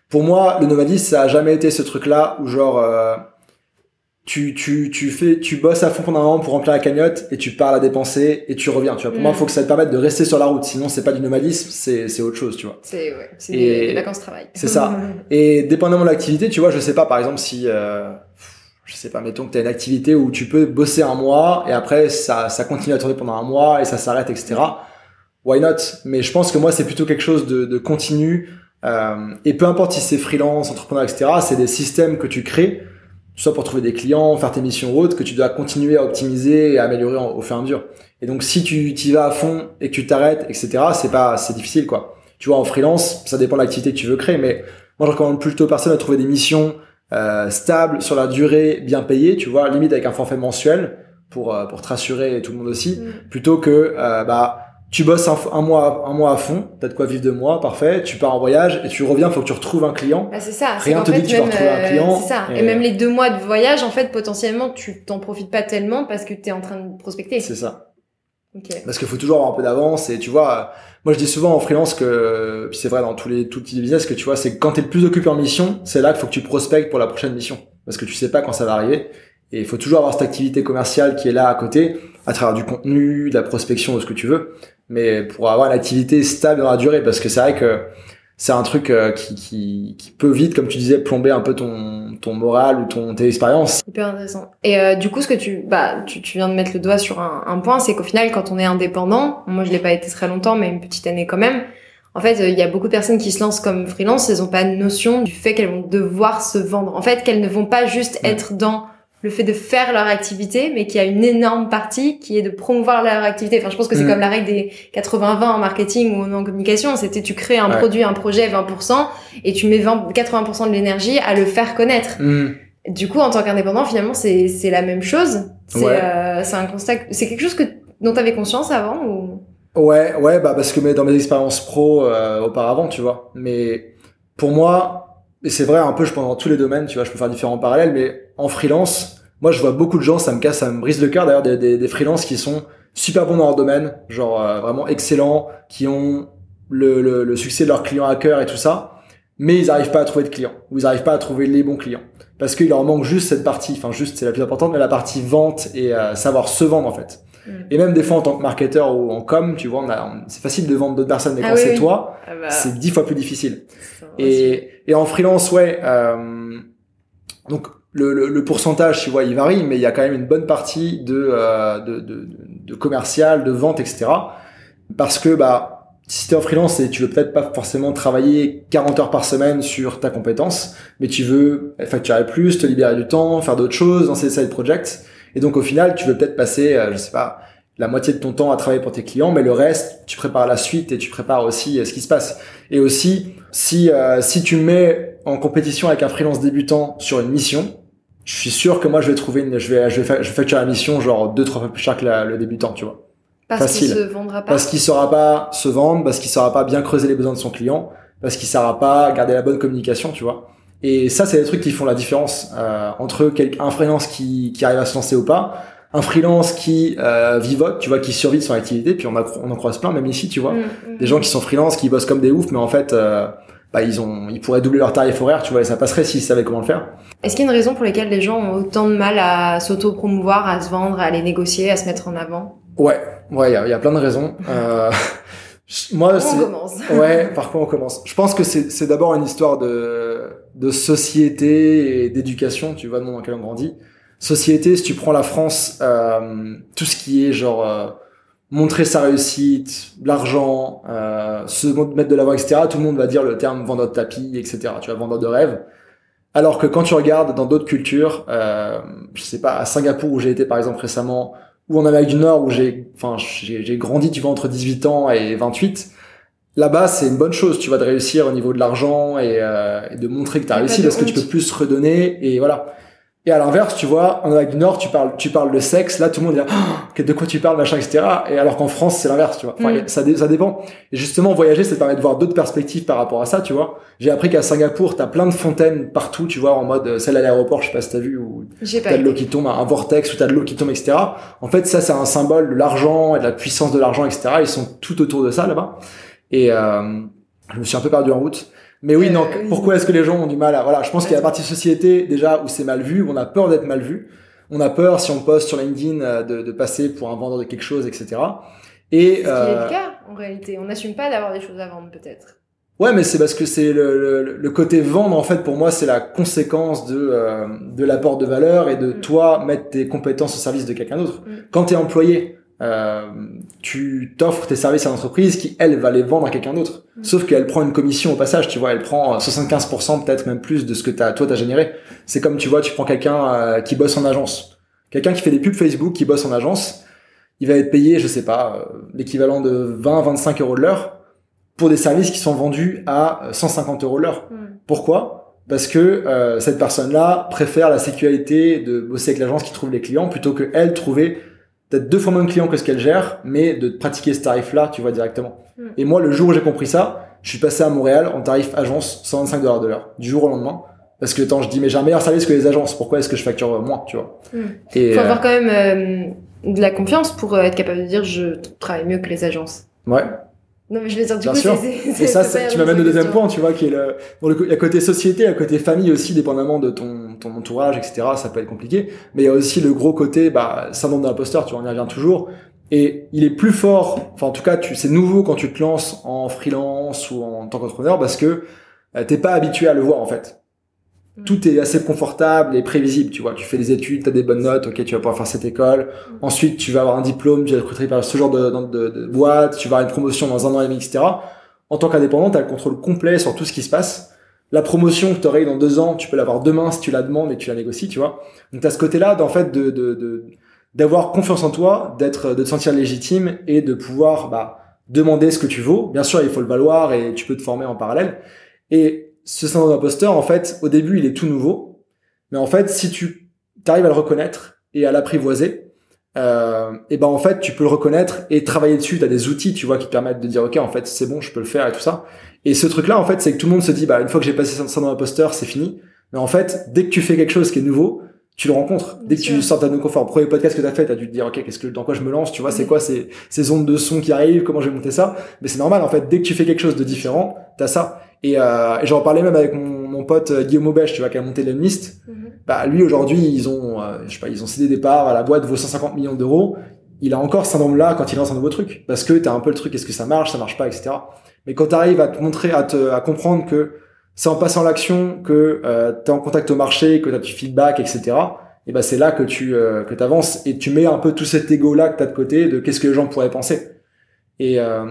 Pour moi, le nomadisme, ça a jamais été ce truc-là où genre tu, tu, tu fais, tu bosses à fond pendant un moment pour remplir la cagnotte et tu pars à dépenser et tu reviens. Tu vois, pour moi, il mm. faut que ça te permette de rester sur la route. Sinon, c'est pas du nomadisme, c'est, c'est autre chose, tu vois. C'est, ouais, c'est des, vacances travail. C'est ça. et dépendamment de l'activité, tu vois, je sais pas, par exemple, si, euh, je sais pas, mettons que tu as une activité où tu peux bosser un mois et après, ça, ça continue à tourner pendant un mois et ça s'arrête, etc. Why not? Mais je pense que moi, c'est plutôt quelque chose de, de continu. Euh, et peu importe si c'est freelance, entrepreneur, etc., c'est des systèmes que tu crées soit pour trouver des clients, faire tes missions hautes, que tu dois continuer à optimiser et à améliorer au fur et à mesure. Et donc si tu t'y vas à fond et que tu t'arrêtes, etc., c'est pas, c'est difficile quoi. Tu vois, en freelance, ça dépend de l'activité que tu veux créer, mais moi je recommande plutôt aux personnes à trouver des missions euh, stables sur la durée, bien payées, tu vois, limite avec un forfait mensuel pour euh, pour te rassurer et tout le monde aussi, mm. plutôt que euh, bah tu bosses un, mois un mois à fond, t'as de quoi vivre deux mois, parfait. Tu pars en voyage et tu reviens, faut que tu retrouves un client. Bah c'est ça. Rien te dit que tu vas retrouver un client. C'est ça. Et... même les deux mois de voyage, en fait, potentiellement, tu t'en profites pas tellement parce que t'es en train de prospecter. C'est ça. Okay. Parce qu'il faut toujours avoir un peu d'avance et tu vois, moi je dis souvent en freelance que, puis c'est vrai dans tous les tout petits business que tu vois, c'est quand t'es le plus occupé en mission, c'est là qu'il faut que tu prospectes pour la prochaine mission parce que tu sais pas quand ça va arriver et il faut toujours avoir cette activité commerciale qui est là à côté à travers du contenu, de la prospection, de ce que tu veux mais pour avoir une activité stable dans la durée, parce que c'est vrai que c'est un truc euh, qui, qui, qui, peut vite, comme tu disais, plomber un peu ton, ton moral ou ton, tes expériences. Hyper intéressant. Et euh, du coup, ce que tu, bah, tu, tu viens de mettre le doigt sur un, un point, c'est qu'au final, quand on est indépendant, moi je l'ai pas été très longtemps, mais une petite année quand même, en fait, il y a beaucoup de personnes qui se lancent comme freelance, elles ont pas de notion du fait qu'elles vont devoir se vendre. En fait, qu'elles ne vont pas juste être dans le fait de faire leur activité, mais qui a une énorme partie qui est de promouvoir leur activité. Enfin, je pense que c'est Mm. comme la règle des 80-20 en marketing ou en communication. C'était tu crées un Ouais. produit, un projet 20% et tu mets 20 80% de l'énergie à le faire connaître. Hmm. Du coup, en tant qu'indépendant, finalement, c'est c'est la même chose. C'est Ouais. euh, c'est un constat. C'est quelque chose que dont t'avais conscience avant ou? Ouais, ouais, bah parce que mais dans mes expériences pro euh, auparavant, tu vois. Mais pour moi, et c'est vrai un peu, je pense dans tous les domaines, tu vois, je peux faire différents parallèles, mais en freelance, moi je vois beaucoup de gens, ça me casse, ça me brise le cœur d'ailleurs, des, des, des freelances qui sont super bons dans leur domaine, genre euh, vraiment excellents, qui ont le, le, le succès de leurs clients à cœur et tout ça, mais ils n'arrivent pas à trouver de clients, ou ils n'arrivent pas à trouver les bons clients. Parce qu'il leur manque juste cette partie, enfin juste c'est la plus importante, mais la partie vente et euh, savoir se vendre en fait. Mm. Et même des fois en tant que marketeur ou en com, tu vois, on a, on- c'est facile de vendre d'autres personnes, mais Ah quand oui, c'est oui. toi, Ah bah, c'est dix fois plus difficile. Et, et en freelance, ouais, euh, donc le, le, le pourcentage, tu vois, il varie, mais il y a quand même une bonne partie de, euh, de, de, de commercial, de vente, etc. Parce que, bah, si t'es en freelance et tu veux peut-être pas forcément travailler 40 heures par semaine sur ta compétence, mais tu veux facturer plus, te libérer du temps, faire d'autres choses dans ces side projects. Et donc, au final, tu veux peut-être passer, euh, je sais pas, la moitié de ton temps à travailler pour tes clients, mais le reste, tu prépares la suite et tu prépares aussi euh, ce qui se passe. Et aussi, si, euh, si tu me mets en compétition avec un freelance débutant sur une mission, je suis sûr que moi, je vais trouver une, je vais, je vais, je vais facturer la mission genre deux, trois fois plus cher que la- le débutant, tu vois. parce qu'il se vendra pas. Parce qu'il saura pas se vendre, parce qu'il saura pas bien creuser les besoins de son client, parce qu'il saura pas garder la bonne communication, tu vois. Et ça, c'est des trucs qui font la différence euh, entre un freelance qui, qui arrive à se lancer ou pas, un freelance qui euh, vivote, tu vois, qui survit de son activité, puis on, a, on en croise plein, même ici, tu vois. Mm, mm. Des gens qui sont freelance, qui bossent comme des oufs, mais en fait, euh, bah, ils ont, ils pourraient doubler leur tarif horaire, tu vois, et ça passerait s'ils savaient comment le faire. Est-ce qu'il y a une raison pour laquelle les gens ont autant de mal à s'auto-promouvoir, à se vendre, à aller négocier, à se mettre en avant? Ouais, ouais, il y a, il y a plein de raisons. Euh, moi, On commence? Ouais, par quoi on commence? Je pense que c'est d'abord une histoire de, de société et d'éducation, tu vois, le monde dans lequel on grandit. Société, si tu prends la France, euh, tout ce qui est genre euh, montrer sa réussite, l'argent, euh, se mettre de l'avant, etc., tout le monde va dire le terme vendeur de tapis, etc., tu vois, vendeur de rêve. Alors que quand tu regardes dans d'autres cultures, euh, je sais pas, à Singapour où j'ai été par exemple récemment, ou en Amérique du Nord où j'ai, enfin, j'ai j'ai grandi, tu vois, entre 18 ans et 28, là-bas, c'est une bonne chose, tu vas de réussir au niveau de l'argent et, euh, et de montrer que tu as réussi parce que tu peux plus redonner et voilà. Et à l'inverse, tu vois, en Amérique du Nord, tu parles, tu parles de sexe, là, tout le monde dit, Ah, de quoi tu parles, machin, etc. Et alors qu'en France, c'est l'inverse, tu vois. Enfin, Mm. ça, dé- ça dépend. Et justement, voyager, ça te permet de voir d'autres perspectives par rapport à ça, tu vois. J'ai appris qu'à Singapour, t'as plein de fontaines partout, tu vois, en mode, euh, celle à l'aéroport, je sais pas si t'as vu, ou J'ai pas t'as de l'eau qui tombe, un vortex, ou t'as de l'eau qui tombe, etc. En fait, ça, c'est un symbole de l'argent et de la puissance de l'argent, etc. Ils sont tout autour de ça, là-bas. Et, euh, je me suis un peu perdu en route. Mais oui, Euh, donc, oui. pourquoi est-ce que les gens ont du mal à, voilà, je pense qu'il y a la partie société, déjà, où c'est mal vu, où on a peur d'être mal vu. On a peur, si on poste sur LinkedIn, euh, de, de passer pour un vendeur de quelque chose, etc. Et, Ce qui est euh, le cas, en réalité. On n'assume pas d'avoir des choses à vendre, peut-être. Ouais, mais c'est parce que c'est le, le, le côté vendre, en fait, pour moi, c'est la conséquence de, euh, de l'apport de valeur et de Mm. toi mettre tes compétences au service de quelqu'un d'autre. Mm. Quand tu es employé, euh, tu t'offres tes services à l'entreprise qui, elle, va les vendre à quelqu'un d'autre. Mm. Sauf qu'elle prend une commission au passage, tu vois, elle prend euh, 75%, peut-être même plus de ce que t'as, toi, t'as généré. C'est comme, tu vois, tu prends quelqu'un euh, qui bosse en agence. Quelqu'un qui fait des pubs Facebook, qui bosse en agence, il va être payé, je sais pas, euh, l'équivalent de 20-25 euros de l'heure pour des services qui sont vendus à euh, 150 euros de l'heure. Mm. Pourquoi? Parce que euh, cette personne-là préfère la sécurité de bosser avec l'agence qui trouve les clients plutôt que elle trouver peut-être deux fois moins de clients que ce qu'elle gère, mais de pratiquer ce tarif-là, tu vois directement. Mm. Et moi, le jour où j'ai compris ça, je suis passé à Montréal en tarif agence 125 dollars de l'heure, du jour au lendemain. Parce que attends, je dis mais j'ai un meilleur service que les agences. Pourquoi est-ce que je facture moins, tu vois Mm. Et faut euh, avoir quand même euh, de la confiance pour euh, être capable de dire je travaille mieux que les agences. ouais. Non, mais je veux dire, du Bien coup, sûr. c'est- Et ça, tu m'amènes au deuxième point, tu vois, qui est le, bon, le, il y a côté société, a côté famille aussi, dépendamment de ton, ton entourage, etc. Ça peut être compliqué. Mais il y a aussi le gros côté, bah, syndrome de l'imposteur, tu on y revient toujours. Et il est plus fort, enfin, en tout cas, tu, c'est nouveau quand tu te lances en freelance ou en tant qu'entrepreneur parce que euh, t'es pas habitué à le voir, en fait. Tout est assez confortable et prévisible, tu vois. Tu fais des études, t'as des bonnes notes, ok, tu vas pouvoir faire cette école. Ensuite, tu vas avoir un diplôme, tu vas être recruté par ce genre de, de, de- de boîte, tu vas avoir une promotion dans un an et demi, etc. En tant qu'indépendant, tu as le contrôle complet sur tout ce qui se passe. La promotion que tu aurais dans deux ans, tu peux l'avoir demain si tu la demandes et tu la négocies, tu vois. Donc tu as ce côté-là d'en fait de, de, d'avoir confiance en toi, d'être, de te sentir légitime et de pouvoir bah, demander ce que tu vaux. Bien sûr, il faut le valoir et tu peux te former en parallèle. Et ce syndrome d'imposteur, en fait, au début, il est tout nouveau. Mais en fait, si tu arrives à le reconnaître et à l'apprivoiser, euh, et ben en fait tu peux le reconnaître et travailler dessus. Tu as des outils, tu vois, qui te permettent de dire ok en fait c'est bon, je peux le faire et tout ça. Et ce truc là en fait c'est que tout le monde se dit bah une fois que j'ai passé syndrome d'imposteur c'est fini. Mais en fait dès que tu fais quelque chose qui est nouveau, tu le rencontres. Dès que tu sors ta confort, le premier podcast que tu as fait, tu as dû te dire, OK, qu'est-ce que, dans quoi je me lance, tu vois, c'est quoi ces, ces ondes de son qui arrivent, comment je vais monter ça. Mais c'est normal, en fait, dès que tu fais quelque chose de différent, tu as ça. Et, euh, et j'en parlais même avec mon pote euh, Guillaume Aubèche, tu vois, qui a monté l'Emlist. Mm Bah, lui, aujourd'hui, ils ont, euh, je sais pas, ils ont cédé des parts à la boîte vaut 150 millions d'euros. Il a encore ce syndrome-là quand il lance un nouveau truc. Parce que tu as un peu le truc, est-ce que ça marche, ça marche pas, etc. Mais quand tu arrives à te montrer, à te, à comprendre que c'est en passant l'action que euh, tu es en contact au marché, que tu as du feedback, etc et ben c'est là que tu euh, que avances et tu mets un peu tout cet ego là que tu as de côté de qu'est-ce que les gens pourraient penser. Et euh,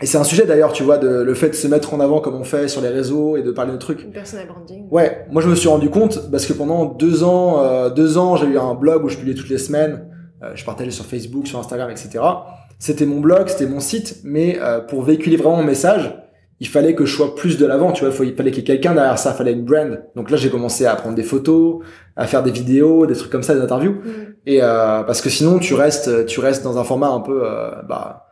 et c'est un sujet d'ailleurs, tu vois, de le fait de se mettre en avant comme on fait sur les réseaux et de parler de trucs. Personal branding. Ouais, moi je me suis rendu compte parce que pendant deux ans, euh, deux ans, j'ai eu un blog où je publiais toutes les semaines. Euh, je partageais sur Facebook, sur Instagram, etc. C'était mon blog, c'était mon site, mais euh, pour véhiculer vraiment mon message, il fallait que je sois plus de l'avant, tu vois, il fallait qu'il y ait quelqu'un derrière ça, il fallait une brand. Donc là, j'ai commencé à prendre des photos, à faire des vidéos, des trucs comme ça, des interviews. Mm. Et euh, parce que sinon, tu restes, tu restes dans un format un peu, euh, bah,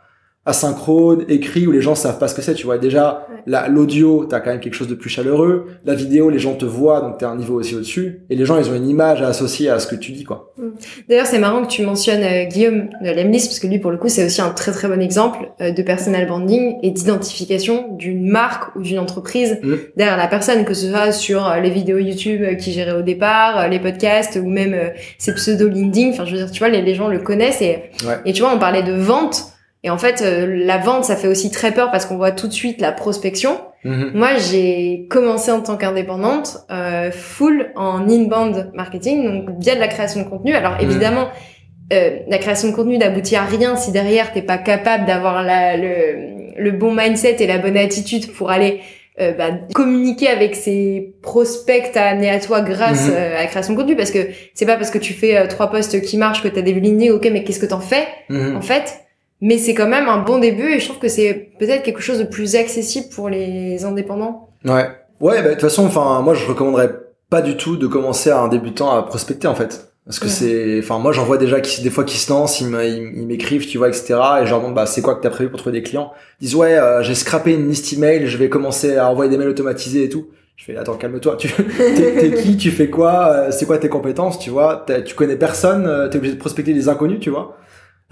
asynchrone, écrit, où les gens savent pas ce que c'est, tu vois. Déjà, l'audio, t'as quand même quelque chose de plus chaleureux. La vidéo, les gens te voient, donc t'es un niveau aussi au-dessus. Et les gens, ils ont une image à associer à ce que tu dis, quoi. Mm. D'ailleurs, c'est marrant que tu mentionnes euh, Guillaume de Lemlis, parce que lui, pour le coup, c'est aussi un très très bon exemple euh, de personal branding et d'identification d'une marque ou d'une entreprise mm. derrière la personne, que ce soit sur euh, les vidéos YouTube qui gérait au départ, les podcasts ou même ses pseudo LinkedIn. Enfin, je veux dire, tu vois, les, les gens le connaissent et, et tu vois, on parlait de vente et en fait, euh, la vente, ça fait aussi très peur parce qu'on voit tout de suite la prospection. Mhm. Moi, j'ai commencé en tant qu'indépendante, euh, full en inbound marketing, donc via de la création de contenu. Alors mhm. évidemment, euh, la création de contenu n'aboutit à rien si derrière t'es pas capable d'avoir le, le bon mindset et la bonne attitude pour aller euh, bah, communiquer avec ces prospects à amener à toi grâce mhm. à la création de contenu parce que c'est pas parce que tu fais trois posts qui marchent que t'as des lignées ok mais qu'est-ce que t'en fais en fait? Mais c'est quand même un bon début et je trouve que c'est peut-être quelque chose de plus accessible pour les indépendants. Ouais. Ouais, bah, de toute façon, enfin, moi, je recommanderais pas du tout de commencer à un débutant à prospecter, en fait. Parce que c'est, enfin, moi, j'en vois déjà qui, des fois, qui se lancent, ils m'écrivent, tu vois, etc. Et je leur demande, bah, c'est quoi que t'as prévu pour trouver des clients? Ils disent, ouais, euh, j'ai scrappé une liste email, je vais commencer à envoyer des mails automatisés et tout. Je fais, attends, calme-toi. Tu, t'es, qui? Tu fais quoi? Euh, c'est quoi tes compétences? Tu vois? Tu connais personne? Euh, t'es obligé de prospecter des inconnus, tu vois?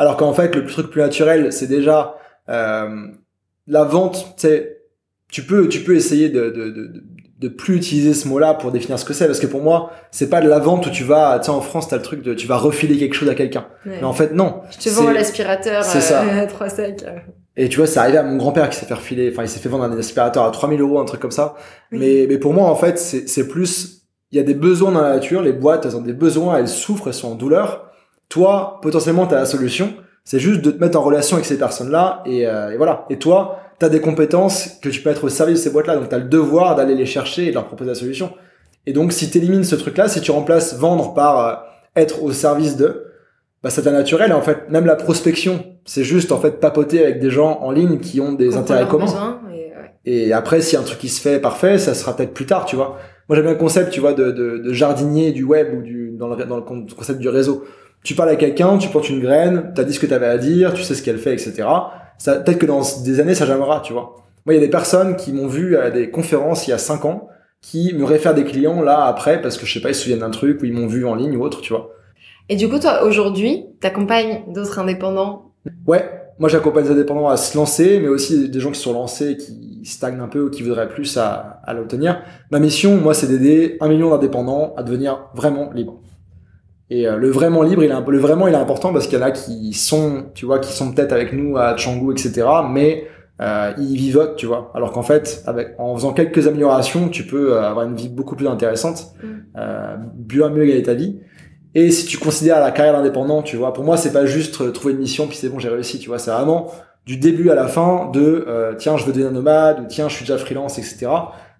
Alors qu'en fait, le truc plus naturel, c'est déjà euh, la vente. Tu peux tu peux essayer de, de, de, de plus utiliser ce mot-là pour définir ce que c'est, parce que pour moi, c'est pas de la vente où tu vas, tu sais, en France, t'as le truc de tu vas refiler quelque chose à quelqu'un. Mais en fait, non. Je te vends l'aspirateur à 3 sacs. Et tu vois, c'est arrivé à mon grand-père qui s'est fait refiler, enfin, il s'est fait vendre un aspirateur à 3000 euros, un truc comme ça. Mais, mais pour moi, en fait, c'est plus, il y a des besoins dans la nature, les boîtes, elles ont des besoins, elles souffrent, elles sont en douleur. Toi, potentiellement, tu as la solution. C'est juste de te mettre en relation avec ces personnes-là et, euh, et, voilà. Et toi, tu as des compétences que tu peux être au service de ces boîtes-là. Donc, tu as le devoir d'aller les chercher et de leur proposer la solution. Et donc, si tu élimines ce truc-là, si tu remplaces vendre par euh, être au service de, bah, c'est naturel. Et en fait, même la prospection, c'est juste en fait papoter avec des gens en ligne qui ont des intérêts communs. et, et, après, si un truc qui se fait parfait, ça sera peut-être plus tard, tu vois. Moi, j'aime bien le concept, tu vois, de, de, de jardinier du web ou du, dans, le, dans le concept du réseau tu parles à quelqu'un, tu portes une graine, tu as dit ce que tu avais à dire, tu sais ce qu'elle fait, etc. Ça, peut-être que dans des années, ça jamais tu vois. Moi, il y a des personnes qui m'ont vu à des conférences il y a 5 ans, qui me réfèrent des clients là après parce que je sais pas, ils se souviennent d'un truc ou ils m'ont vu en ligne ou autre, tu vois. Et du coup, toi, aujourd'hui, t'accompagnes d'autres indépendants? Ouais, moi j'accompagne des indépendants à se lancer, mais aussi des gens qui sont lancés, qui stagnent un peu ou qui voudraient plus à, à l'obtenir. Ma mission, moi, c'est d'aider un million d'indépendants à devenir vraiment libres. Et euh, le vraiment libre, il est un peu, le vraiment, il est important parce qu'il y en a qui sont, tu vois, qui sont peut-être avec nous à Django, etc. Mais euh, ils vivotent, tu vois. Alors qu'en fait, avec, en faisant quelques améliorations, tu peux euh, avoir une vie beaucoup plus intéressante, mm. euh, bien mieux gagner ta vie. Et si tu considères la carrière d'indépendant, tu vois, pour moi, c'est pas juste trouver une mission puis c'est bon, j'ai réussi, tu vois. C'est vraiment du début à la fin de tiens, je veux devenir nomade ou tiens, je suis déjà freelance, etc.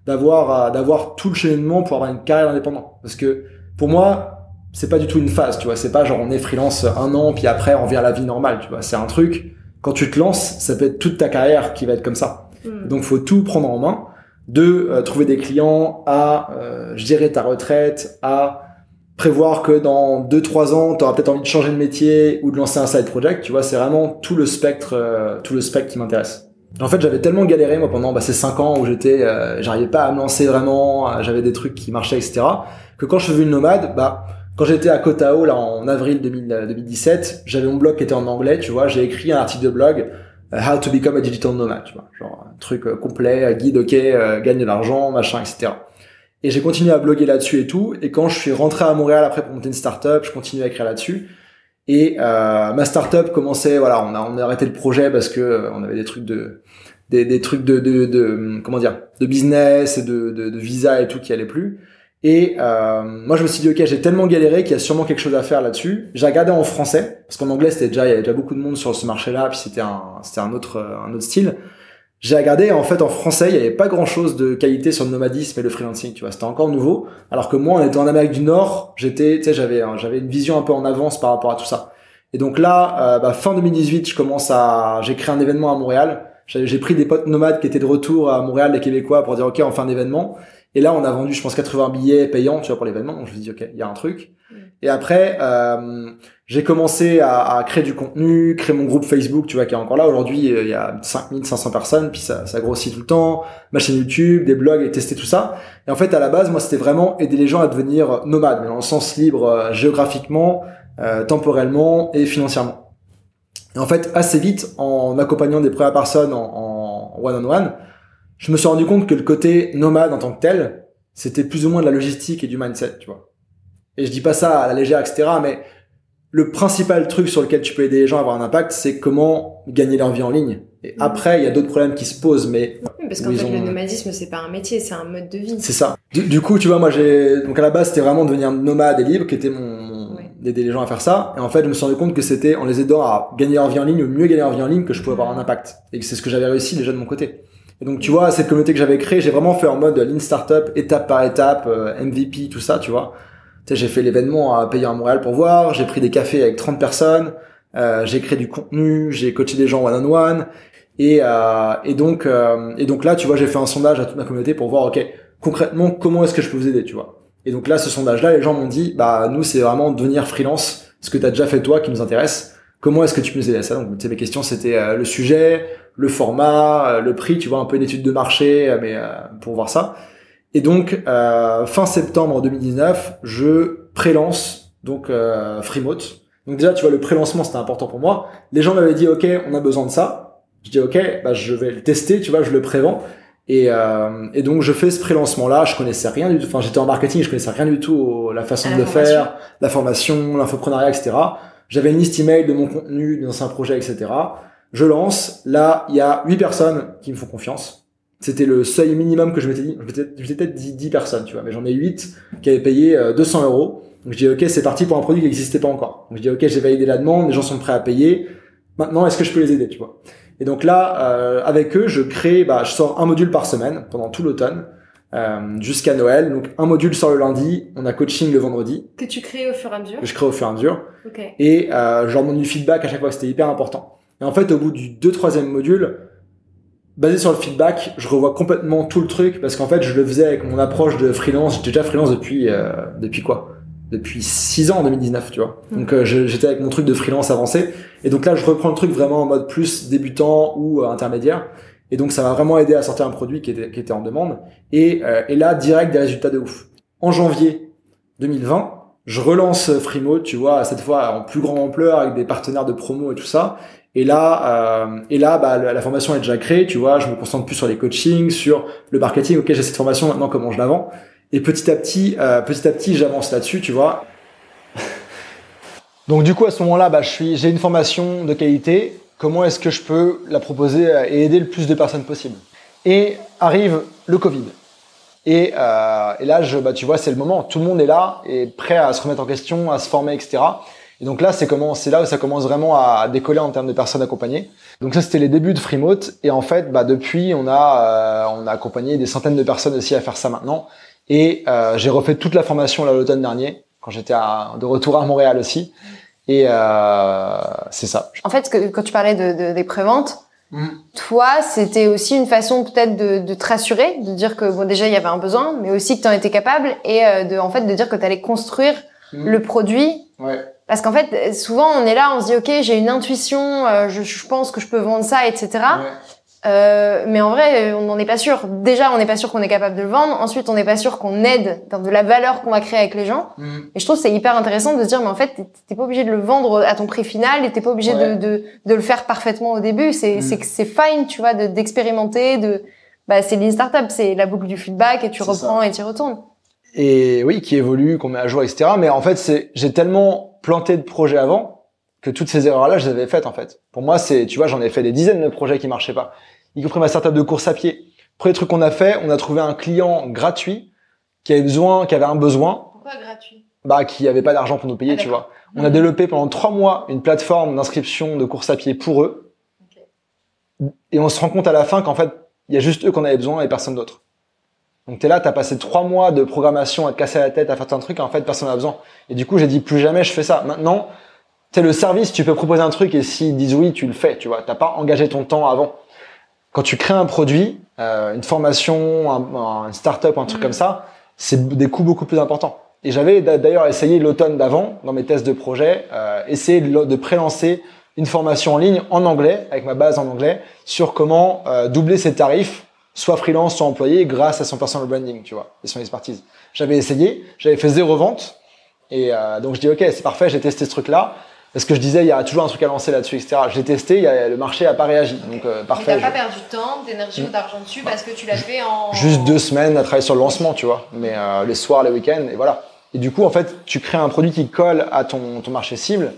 d'avoir d'avoir tout le cheminement pour avoir une carrière indépendante. Parce que pour moi, c'est pas du tout une phase, tu vois. C'est pas genre on est freelance un an puis après on revient à la vie normale, tu vois. C'est un truc. Quand tu te lances, ça peut être toute ta carrière qui va être comme ça. Mm. Donc faut tout prendre en main. De euh, trouver des clients, à euh, gérer ta retraite, à prévoir que dans 2-3 ans, tu auras peut-être envie de changer de métier ou de lancer un side project. Tu vois, c'est vraiment tout le spectre, euh, tout le spectre qui m'intéresse. En fait, j'avais tellement galéré moi pendant bah, ces 5 ans où j'étais, j'arrivais pas à me lancer vraiment, j'avais des trucs qui marchaient, etc. Que quand je faisais une nomade, bah quand j'étais à Kotao, là, en avril 2017, j'avais mon blog qui était en anglais, tu vois, j'ai écrit un article de blog, euh, How to become a digital nomad, tu vois, genre un truc euh, complet, guide, ok, euh, gagne de l'argent, machin, etc. Et j'ai continué à bloguer là-dessus et tout, et quand je suis rentré à Montréal après pour monter une startup, je continuais à écrire là-dessus, et euh, ma startup commençait, voilà, on a, arrêté le projet parce que on avait des trucs de, des, des trucs de, de, de, comment dire, de business et de, de, de visa et tout qui allaient plus. Et euh, moi, je me suis dit, ok, j'ai tellement galéré qu'il y a sûrement quelque chose à faire là-dessus. J'ai regardé en français, parce qu'en anglais, c'était déjà, il y avait déjà beaucoup de monde sur ce marché-là, puis c'était un, c'était un autre, un autre style. J'ai regardé, en fait, en français, il y avait pas grand-chose de qualité sur le nomadisme et le freelancing, tu vois. C'était encore nouveau. Alors que moi, en étant en Amérique du Nord, j'étais, tu sais, j'avais, j'avais une vision un peu en avance par rapport à tout ça. Et donc là, euh, bah, fin 2018, je commence à, j'ai créé un événement à Montréal. J'ai pris des potes nomades qui étaient de retour à Montréal, les Québécois, pour dire, ok, on fait un événement. Et là, on a vendu, je pense, 80 billets payants, tu vois, pour l'événement. Donc, je me suis dit, OK, il y a un truc. Mm. Et après, euh, j'ai commencé à, à, créer du contenu, créer mon groupe Facebook, tu vois, qui est encore là. Aujourd'hui, euh, il y a 5500 personnes, puis ça, ça grossit tout le temps. Ma chaîne YouTube, des blogs, et tester tout ça. Et en fait, à la base, moi, c'était vraiment aider les gens à devenir nomades, mais dans le sens libre, euh, géographiquement, euh, temporellement et financièrement. Et en fait, assez vite, en accompagnant des premières personnes en one-on-one, -on -one, je me suis rendu compte que le côté nomade en tant que tel, c'était plus ou moins de la logistique et du mindset, tu vois. Et je dis pas ça à la légère, etc., mais le principal truc sur lequel tu peux aider les gens à avoir un impact, c'est comment gagner leur vie en ligne. Et mm. après, il y a d'autres problèmes qui se posent, mais... parce qu'en fait, le nomadisme, c'est pas un métier, c'est un mode de vie. C'est ça. Du, coup, tu vois, moi, j'ai... Donc à la base, c'était vraiment devenir nomade et libre, qui était mon... d'aider les gens à faire ça. Et en fait, je me suis rendu compte que c'était en les aidant à gagner leur vie en ligne, ou mieux gagner leur vie en ligne, que je pouvais avoir un impact. Et que c'est ce que j'avais réussi déjà de mon côté. Et donc, tu vois, cette communauté que j'avais créée, j'ai vraiment fait en mode lean startup, étape par étape, euh, MVP, tout ça, tu vois. Tu sais, j'ai fait l'événement à payer à Montréal pour voir, j'ai pris des cafés avec 30 personnes, euh, j'ai créé du contenu, j'ai coaché des gens one-on-one. et, euh, et, donc, euh, et donc là, tu vois, j'ai fait un sondage à toute ma communauté pour voir, OK, concrètement, comment est-ce que je peux vous aider, tu vois. Et donc là, ce sondage-là, les gens m'ont dit, bah, nous, c'est vraiment devenir freelance, ce que tu as déjà fait toi qui nous intéresse. Comment est-ce que tu peux nous aider à ça? Donc, tu sais, mes questions, c'était le sujet, le format, euh, le prix, tu vois, un peu une étude de marché, euh, mais euh, pour voir ça. Et donc, fin septembre 2019, je pré-lance donc Freemote. Donc déjà, tu vois, le pré-lancement, c'était important pour moi. Les gens m'avaient dit, OK, on a besoin de ça. Je dis, OK, bah, je vais le tester, tu vois, je le prévends. Et, et donc, je fais ce pré-lancement-là. Je connaissais rien du tout. Enfin, j'étais en marketing, je connaissais rien du tout la façon de le faire, la formation, l'infoprenariat, etc. J'avais une liste email de mon contenu, d'anciens projets, etc je lance. Là, il y a 8 personnes qui me font confiance. C'était le seuil minimum que je m'étais dit. Je m'étais peut-être dit 10 personnes, tu vois, mais j'en ai 8 qui avaient payé 200 euh, euros. Donc je dis ok, c'est parti pour un produit qui n'existait pas encore. Donc je dis ok, j'ai validé la demande, les gens sont prêts à payer. Maintenant, est-ce que je peux les aider, tu vois? Et donc là, euh, avec eux, je crée, bah, je sors un module par semaine pendant tout l'automne. Euh, jusqu'à Noël. Donc un module sort le lundi, on a coaching le vendredi. Que tu crées au fur et à mesure? Que je crée au fur et à mesure. Okay. Et euh, je leur demande du feedback à chaque fois, c'était hyper important. Et en fait, au bout du deux troisième module, basé sur le feedback, je revois complètement tout le truc parce qu'en fait, je le faisais avec mon approche de freelance. J'étais déjà freelance depuis euh, depuis quoi? Depuis 6 ans en 2019, tu vois. Mm. Donc euh, j'étais avec mon truc de freelance avancé. Et donc là, je reprends le truc vraiment en mode plus débutant ou euh, intermédiaire. Et donc ça m'a vraiment aidé à sortir un produit qui était, qui était en demande. Et, et là, direct des résultats de ouf. En janvier 2020, je relance Freemode, tu vois, cette fois en plus grande ampleur avec des partenaires de promo et tout ça. Et là, euh, et là, bah, la formation est déjà créée, tu vois. Je me concentre plus sur les coachings, sur le marketing. Ok, j'ai cette formation maintenant, comment je la vends Et petit à petit, euh, petit à petit, j'avance là-dessus, tu vois. Donc du coup, à ce moment-là, bah, je suis, j'ai une formation de qualité. Comment est-ce que je peux la proposer et aider le plus de personnes possible? Et arrive le Covid. Et, euh, et là, je, bah, tu vois, c'est le moment. Tout le monde est là et prêt à se remettre en question, à se former, etc. Et donc là, c'est comment, c'est là où ça commence vraiment à décoller en termes de personnes accompagnées. Donc ça, c'était les débuts de Freemote. Et en fait, bah, depuis, on a, euh, on a accompagné des centaines de personnes aussi à faire ça maintenant. Et euh, j'ai refait toute la formation là l'automne dernier, quand j'étais de retour à Montréal aussi. Et euh, c'est ça. En fait, que, quand tu parlais de, de des préventes, mm. toi, c'était aussi une façon peut-être de, de, te rassurer, de dire que bon déjà il y avait un besoin, mais aussi que tu en étais capable et euh, de en fait de dire que tu allais construire mm. le produit. Ouais. Parce qu'en fait, souvent on est là, on se dit ok, j'ai une intuition, euh, je, je, pense que je peux vendre ça, etc. Ouais. Euh, mais en vrai, on n'en est pas sûr. Déjà, on n'est pas sûr qu'on est capable de le vendre. Ensuite, on n'est pas sûr qu'on aide dans de la valeur qu'on va créer avec les gens. Mm. Et je trouve c'est hyper intéressant de se dire, mais en fait, t'es pas obligé de le vendre à ton prix final et t'es pas obligé de, de, de, le faire parfaitement au début. C'est mm. c'est fine, tu vois, d'expérimenter. De, bah, c'est l'in startup, c'est la boucle du feedback et tu reprends et tu retournes. Et oui, qui évolue, qu'on met à jour, etc. Mais en fait, c'est j'ai tellement planté de projets avant que toutes ces erreurs-là, je les avais faites en fait. Pour moi, c'est, tu vois, j'en ai fait des dizaines de projets qui marchaient pas y compris ma startup de course à pied. Premier truc qu'on a fait, on a trouvé un client gratuit qui avait besoin, qui avait un besoin. Pourquoi gratuit? Bah, qui avait pas d'argent pour nous payer, ah, tu vois. On a développé pendant trois mois une plateforme d'inscription de course à pied pour eux. Et on se rend compte à la fin qu'en fait, il y a juste eux qu'on avait besoin et personne d'autre. Donc t'es là, t'as passé trois mois de programmation à te casser la tête, à faire un truc, et en fait personne n'a besoin. Et du coup, j'ai dit plus jamais je fais ça. Maintenant, c'est le service, tu peux proposer un truc et s'ils disent oui, tu le fais, tu vois. T'as pas engagé ton temps avant quand tu crées un produit, euh, une formation, un, un start-up, un truc mm. comme ça, c'est des coûts beaucoup plus importants. Et j'avais d'ailleurs essayé l'automne d'avant, dans mes tests de projet, euh, essayer de, de prélancer une formation en ligne en anglais, avec ma base en anglais, sur comment euh, doubler ses tarifs, soit freelance, soit employé, grâce à son personal branding, tu vois, et son expertise. J'avais essayé, j'avais fait zéro vente, et euh, donc je dis ok, c'est parfait, j'ai testé ce truc-là. Parce que je disais, il y a toujours un truc à lancer là-dessus, etc. J'ai testé, il y a, le marché n'a pas réagi. Donc, euh, parfait. Tu n'as pas perdu de temps, d'énergie ou mm. d'argent dessus parce que tu l'as fait en. Juste deux semaines à travailler sur le lancement, tu vois. Mais euh, les soirs, les week-ends, et voilà. Et du coup, en fait, tu crées un produit qui colle à ton, ton marché cible,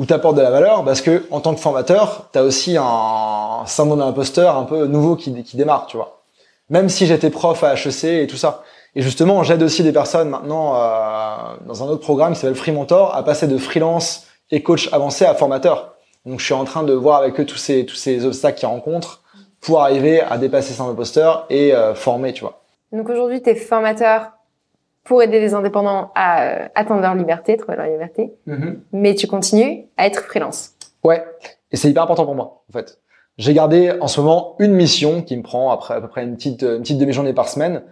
où tu apportes de la valeur, parce que en tant que formateur, tu as aussi un syndrome d'imposteur un peu nouveau qui, qui démarre, tu vois. Même si j'étais prof à HEC et tout ça. Et justement, j'aide aussi des personnes maintenant euh, dans un autre programme qui s'appelle Free Mentor à passer de freelance et coach avancé à formateur. Donc je suis en train de voir avec eux tous ces tous ces obstacles qu'ils rencontrent pour arriver à dépasser son imposteur et euh, former, tu vois. Donc aujourd'hui, tu es formateur pour aider les indépendants à euh, atteindre leur liberté, trouver leur liberté, mm-hmm. mais tu continues à être freelance. Ouais, et c'est hyper important pour moi, en fait. J'ai gardé en ce moment une mission qui me prend après à peu près une petite une petite demi-journée par semaine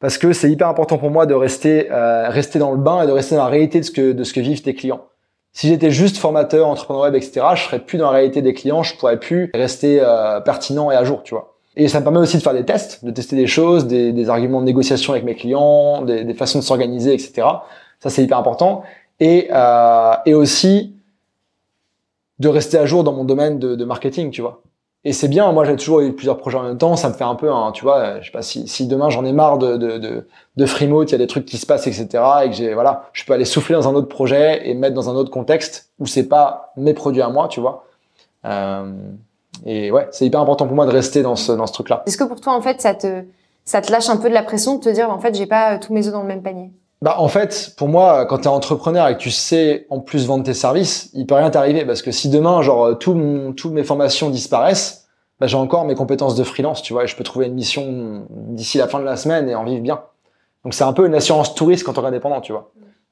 parce que c'est hyper important pour moi de rester euh, rester dans le bain et de rester dans la réalité de ce que de ce que vivent tes clients. Si j'étais juste formateur, entrepreneur web, etc., je serais plus dans la réalité des clients, je pourrais plus rester euh, pertinent et à jour, tu vois. Et ça me permet aussi de faire des tests, de tester des choses, des, des arguments de négociation avec mes clients, des, des façons de s'organiser, etc. Ça, c'est hyper important. Et, euh, et aussi de rester à jour dans mon domaine de, de marketing, tu vois. Et c'est bien, moi j'ai toujours eu plusieurs projets en même temps, ça me fait un peu, un, tu vois, je sais pas si, si demain j'en ai marre de, de, de, de Freemote, il y a des trucs qui se passent, etc. Et que j'ai, voilà, je peux aller souffler dans un autre projet et mettre dans un autre contexte où c'est pas mes produits à moi, tu vois. Euh, et ouais, c'est hyper important pour moi de rester dans ce, dans ce truc-là. Est-ce que pour toi, en fait, ça te, ça te lâche un peu de la pression de te dire, en fait, j'ai pas tous mes œufs dans le même panier? Bah en fait, pour moi, quand tu es entrepreneur et que tu sais en plus vendre tes services, il peut rien t'arriver parce que si demain, genre, tout mon, toutes mes formations disparaissent, bah, j'ai encore mes compétences de freelance, tu vois, et je peux trouver une mission d'ici la fin de la semaine et en vivre bien. Donc c'est un peu une assurance touriste quand on est indépendant, tu vois,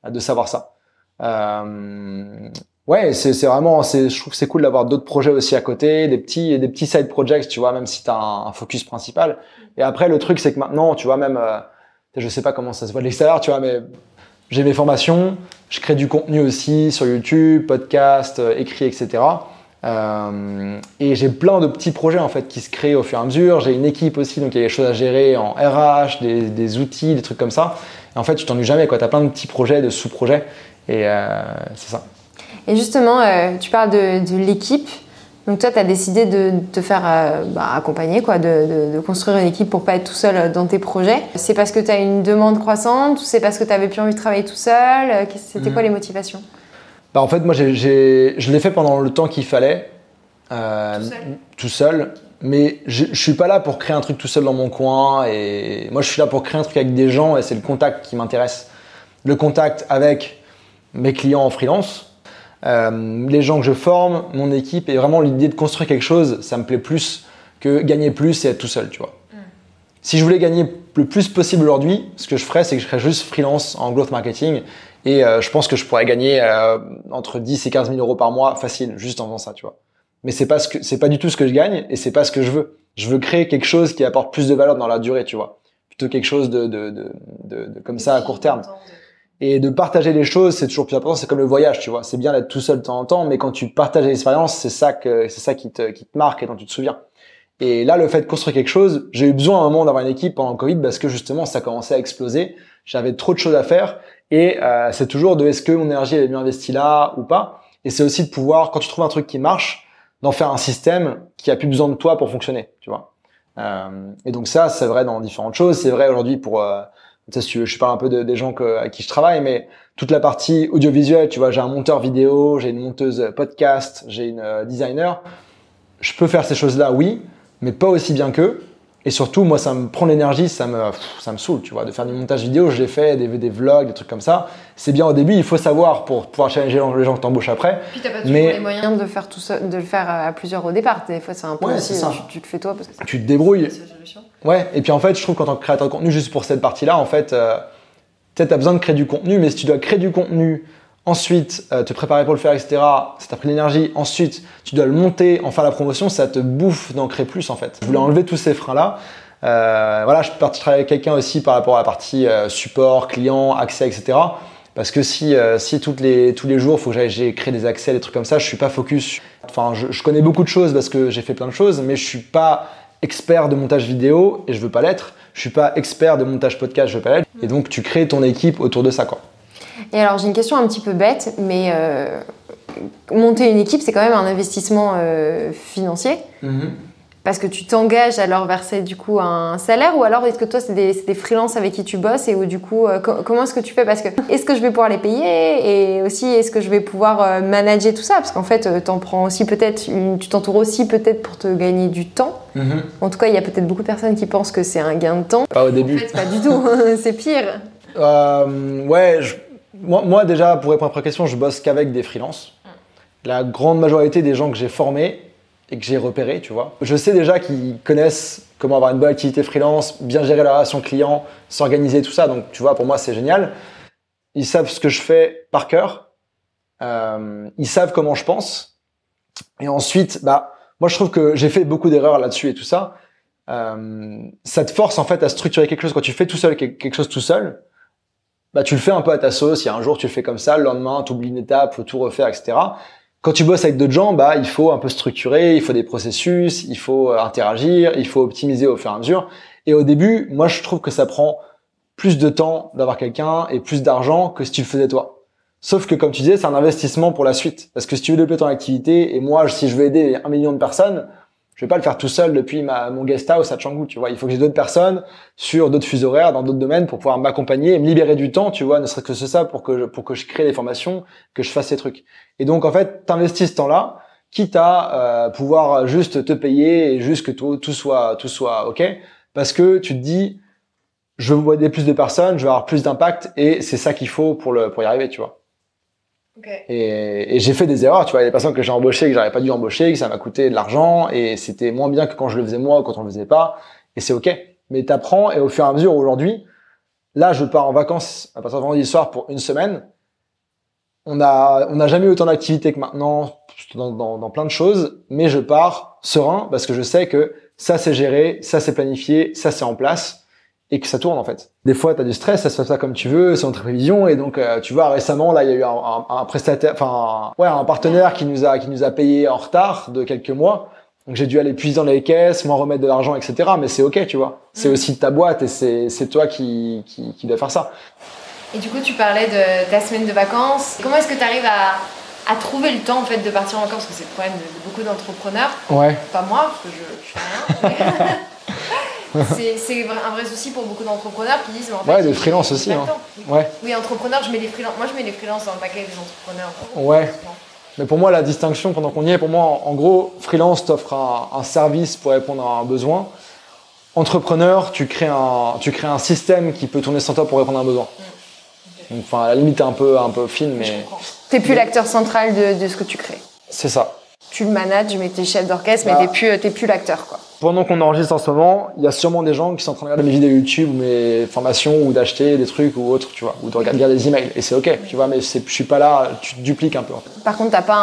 de savoir ça. Euh, ouais, c'est vraiment, je trouve que c'est cool d'avoir d'autres projets aussi à côté, des petits, des petits side projects, tu vois, même si tu as un, focus principal. Et après, le truc, c'est que maintenant, tu vois, même euh, je sais pas comment ça se voit de l'extérieur, tu vois, mais j'ai mes formations, je crée du contenu aussi sur YouTube, podcast, euh, écrit, etc. Euh, et j'ai plein de petits projets en fait qui se créent au fur et à mesure. J'ai une équipe aussi, donc il y a des choses à gérer en RH, des, des outils, des trucs comme ça. Et en fait, tu t'ennuies jamais, quoi. Tu as plein de petits projets, de sous-projets, et euh, c'est ça. Et justement, euh, tu parles de, de l'équipe. Donc toi, tu as décidé de te faire euh, bah, accompagner, quoi, de, de, construire une équipe pour pas être tout seul dans tes projets. C'est parce que tu as une demande croissante ou c'est parce que tu avais plus envie de travailler tout seul? C'était quoi mhm. les motivations? Bah, En fait, moi, j'ai, je l'ai fait pendant le temps qu'il fallait, euh, tout, seul. tout, seul. Mais je, je suis pas là pour créer un truc tout seul dans mon coin. Et moi, je suis là pour créer un truc avec des gens et c'est le contact qui m'intéresse. Le contact avec mes clients en freelance, euh, les gens que je forme, mon équipe, et vraiment l'idée de construire quelque chose, ça me plaît plus que gagner plus et être tout seul, tu vois. Si je voulais gagner le plus possible aujourd'hui, ce que je ferais, c'est que je serais juste freelance en growth marketing et euh, je pense que je pourrais gagner euh, entre 10 et 15 000 euros par mois facile, juste en faisant ça, tu vois. Mais c'est pas ce que, c'est pas du tout ce que je gagne et c'est pas ce que je veux. Je veux créer quelque chose qui apporte plus de valeur dans la durée, tu vois. Plutôt quelque chose de, de, de, de, comme ça à court terme. Et de partager les choses, c'est toujours plus important. C'est comme le voyage, tu vois. C'est bien d'être tout seul de temps en temps, mais quand tu partages l'expérience, c'est ça que, c'est ça qui te, qui te marque et dont tu te souviens. Et là, le fait de construire quelque chose, j'ai eu besoin à un moment d'avoir une équipe pendant le Covid parce que justement, ça commençait à exploser. J'avais trop de choses à faire et euh, c'est toujours de est-ce que mon énergie est mieux investie là ou pas. Et c'est aussi de pouvoir, quand tu trouves un truc qui marche, d'en faire un système qui a plus besoin de toi pour fonctionner, tu vois. Euh, et donc ça, c'est vrai dans différentes choses. C'est vrai aujourd'hui pour, euh, je parle un peu de, des gens que, avec qui je travaille, mais toute la partie audiovisuelle, tu vois, j'ai un monteur vidéo, j'ai une monteuse podcast, j'ai une euh, designer. Je peux faire ces choses-là, oui, mais pas aussi bien qu'eux. Et surtout, moi, ça me prend l'énergie, ça me, ça me saoule, tu vois, de faire du montage vidéo. Je l'ai fait, des, des vlogs, des trucs comme ça. C'est bien au début, il faut savoir pour pouvoir challenger les gens que t'embauches après. Puis t'as pas toujours mais... les moyens de, faire tout ça, de le faire à plusieurs au départ. Des fois, c'est un peu ouais, aussi, ça. Tu, tu, le fais toi. Parce que tu te débrouilles. Ouais, et puis en fait, je trouve qu'en tant que créateur de contenu, juste pour cette partie-là, en fait, euh, peut-être t'as besoin de créer du contenu, mais si tu dois créer du contenu ensuite euh, te préparer pour le faire, etc. Ça t'a pris l'énergie. Ensuite, tu dois le monter, en faire la promotion, ça te bouffe d'en créer plus en fait. Je voulais enlever tous ces freins-là. Euh, voilà, je travailler avec quelqu'un aussi par rapport à la partie euh, support, client, accès, etc. Parce que si, si les, tous les jours, il faut que j'aille créer des accès, des trucs comme ça, je suis pas focus. Enfin, je, je connais beaucoup de choses parce que j'ai fait plein de choses, mais je suis pas expert de montage vidéo et je veux pas l'être. Je suis pas expert de montage podcast, je veux pas l'être. Et donc, tu crées ton équipe autour de ça, quoi. Et alors, j'ai une question un petit peu bête, mais euh, monter une équipe, c'est quand même un investissement euh, financier. Mm-hmm. Parce que tu t'engages à leur verser du coup un salaire ou alors est-ce que toi c'est des, des freelances avec qui tu bosses et où du coup euh, co comment est-ce que tu fais? Parce que est-ce que je vais pouvoir les payer? Et aussi est-ce que je vais pouvoir manager tout ça? Parce qu'en fait t'en prends aussi peut-être, tu t'entoures aussi peut-être pour te gagner du temps. -hmm. En tout cas il y a peut-être beaucoup de personnes qui pensent que c'est un gain de temps. Pas au début. En fait pas du tout, c'est pire. ouais, je moi, moi, déjà, pour répondre à la question, je bosse qu'avec des freelances. La grande majorité des gens que j'ai formés et que j'ai repérés, tu vois, je sais déjà qu'ils connaissent comment avoir une bonne activité freelance, bien gérer la relation client, s'organiser, tout ça. Donc, tu vois, pour moi, c'est génial. Ils savent ce que je fais par cœur. Euh, ils savent comment je pense. Et ensuite, bah, moi, je trouve que j'ai fait beaucoup d'erreurs là-dessus et tout ça. Euh, ça te force en fait à structurer quelque chose quand tu fais tout seul quelque chose tout seul bah, tu le fais un peu à ta sauce. Il y a un jour, tu le fais comme ça, le lendemain, tu oublies une étape, faut tout refaire, etc. Quand tu bosses avec d'autres gens, bah, il faut un peu structurer, il faut des processus, il faut euh, interagir, il faut optimiser au fur et à mesure. Et au début, moi, je trouve que ça prend plus de temps d'avoir quelqu'un et plus d'argent que si tu le faisais toi. Sauf que, comme tu disais, c'est un investissement pour la suite. Parce que si tu veux développer ton activité, et moi, si je veux aider un million de personnes, je vais pas le faire tout seul depuis ma, mon guest house à Canggu, tu vois. Il faut que j'ai d'autres personnes sur d'autres fuseaux horaires, dans d'autres domaines pour pouvoir m'accompagner et me libérer du temps, tu vois, ne serait-ce que ça pour que je, pour que je crée des formations, que je fasse ces trucs. Et donc, en fait, t'investis ce temps-là, quitte à euh, pouvoir juste te payer et juste que tout, tout soit, tout soit OK. Parce que tu te dis, je veux aider plus de personnes, je veux avoir plus d'impact et c'est ça qu'il faut pour le, pour y arriver, tu vois. Et, et j'ai fait des erreurs, tu vois, il y a des personnes que j'ai embauchées que j'aurais pas dû embaucher, que ça m'a coûté de l'argent et c'était moins bien que quand je le faisais moi ou quand on le faisait pas. Et c'est ok. Mais t'apprends et au fur et à mesure aujourd'hui, là je pars en vacances à partir de vendredi soir pour une semaine. On a on n'a jamais eu autant d'activités que maintenant dans, dans plein de choses, mais je pars serein parce que je sais que ça c'est géré, ça c'est planifié, ça c'est en place et que ça tourne en fait. Des fois, tu as du stress, ça se passe pas comme tu veux, c'est notre prévision et donc euh, tu vois récemment là, il y a eu un, un, un prestataire, enfin ouais, un partenaire qui nous a qui nous a payé en retard de quelques mois. Donc j'ai dû aller puiser dans les caisses, moi remettre de l'argent, etc. Mais c'est ok, tu vois. C'est Mm. aussi ta boîte et c'est c'est toi qui, qui qui dois faire ça. Et du coup, tu parlais de ta semaine de vacances. Comment est-ce que tu arrives à, à trouver le temps en fait de partir en vacances? Parce que c'est le problème de, de beaucoup d'entrepreneurs. Ouais. Pas moi, parce que je, je fais rien. mais c'est un vrai souci pour beaucoup d'entrepreneurs qui disent mais en fait, Ouais, freelances j'ai aussi, hein. Ouais. Oui, entrepreneurs, je mets les freelances. Moi, je mets les freelances dans le paquet des entrepreneurs. Ouais. Mais pour moi, la distinction, pendant qu'on y est, pour moi, en gros, freelance t'offre un, un service pour répondre à un besoin. Entrepreneur, tu crées un, tu crées un système qui peut tourner sans toi pour répondre à un besoin. Donc, enfin, à la limite, t'es un peu, un peu fine, Mais je mais comprends. T'es plus l'acteur central de, de ce que tu crées. C'est ça. Tu le manages, mais t'es chef d'orchestre, mais Bah. t'es plus, t'es plus l'acteur, quoi. Pendant qu'on enregistre en ce moment, il y a sûrement des gens qui sont en train de regarder mes vidéos YouTube ou mes formations ou d'acheter des trucs ou autres, tu vois, ou de regarder des emails. Et c'est ok, tu vois, mais je suis pas là, tu te dupliques un peu. en fait. Par contre, t'as pas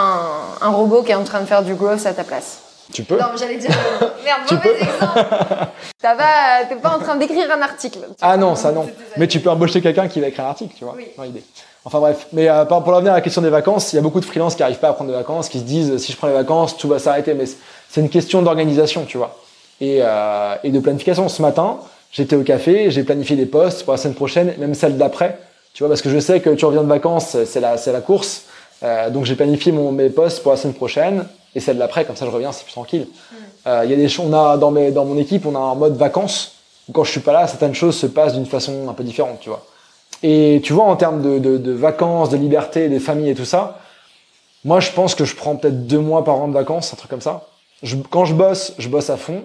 un, un robot qui est en train de faire du growth à ta place. Tu peux Non, j'allais dire. euh, Merde, Tu mauvais exemple. T'as pas- T'es pas en train d'écrire un article. Ah non, ça non. Mais tu peux embaucher quelqu'un qui va écrire un article, tu vois. Oui. dans l'idée. Enfin bref. Mais euh, pour revenir à la question des vacances, il y a beaucoup de freelances qui n'arrivent pas à prendre des vacances, qui se disent si je prends les vacances, tout va s'arrêter. Mais c'est une question d'organisation, tu vois. Et, euh, et de planification. Ce matin, j'étais au café, j'ai planifié des postes pour la semaine prochaine, même celle d'après. Tu vois, parce que je sais que tu reviens de vacances, c'est la, c'est la course. Euh, donc j'ai planifié mon, mes postes pour la semaine prochaine et celle d'après, comme ça je reviens, c'est plus tranquille. Euh, Il y a des choses, on a dans, mes, dans mon équipe, on a un mode vacances où quand je suis pas là, certaines choses se passent d'une façon un peu différente, tu vois. Et tu vois, en termes de, de, de vacances, de liberté, des familles et tout ça, moi je pense que je prends peut-être deux mois par an de vacances, un truc comme ça. Je, quand je bosse, je bosse à fond.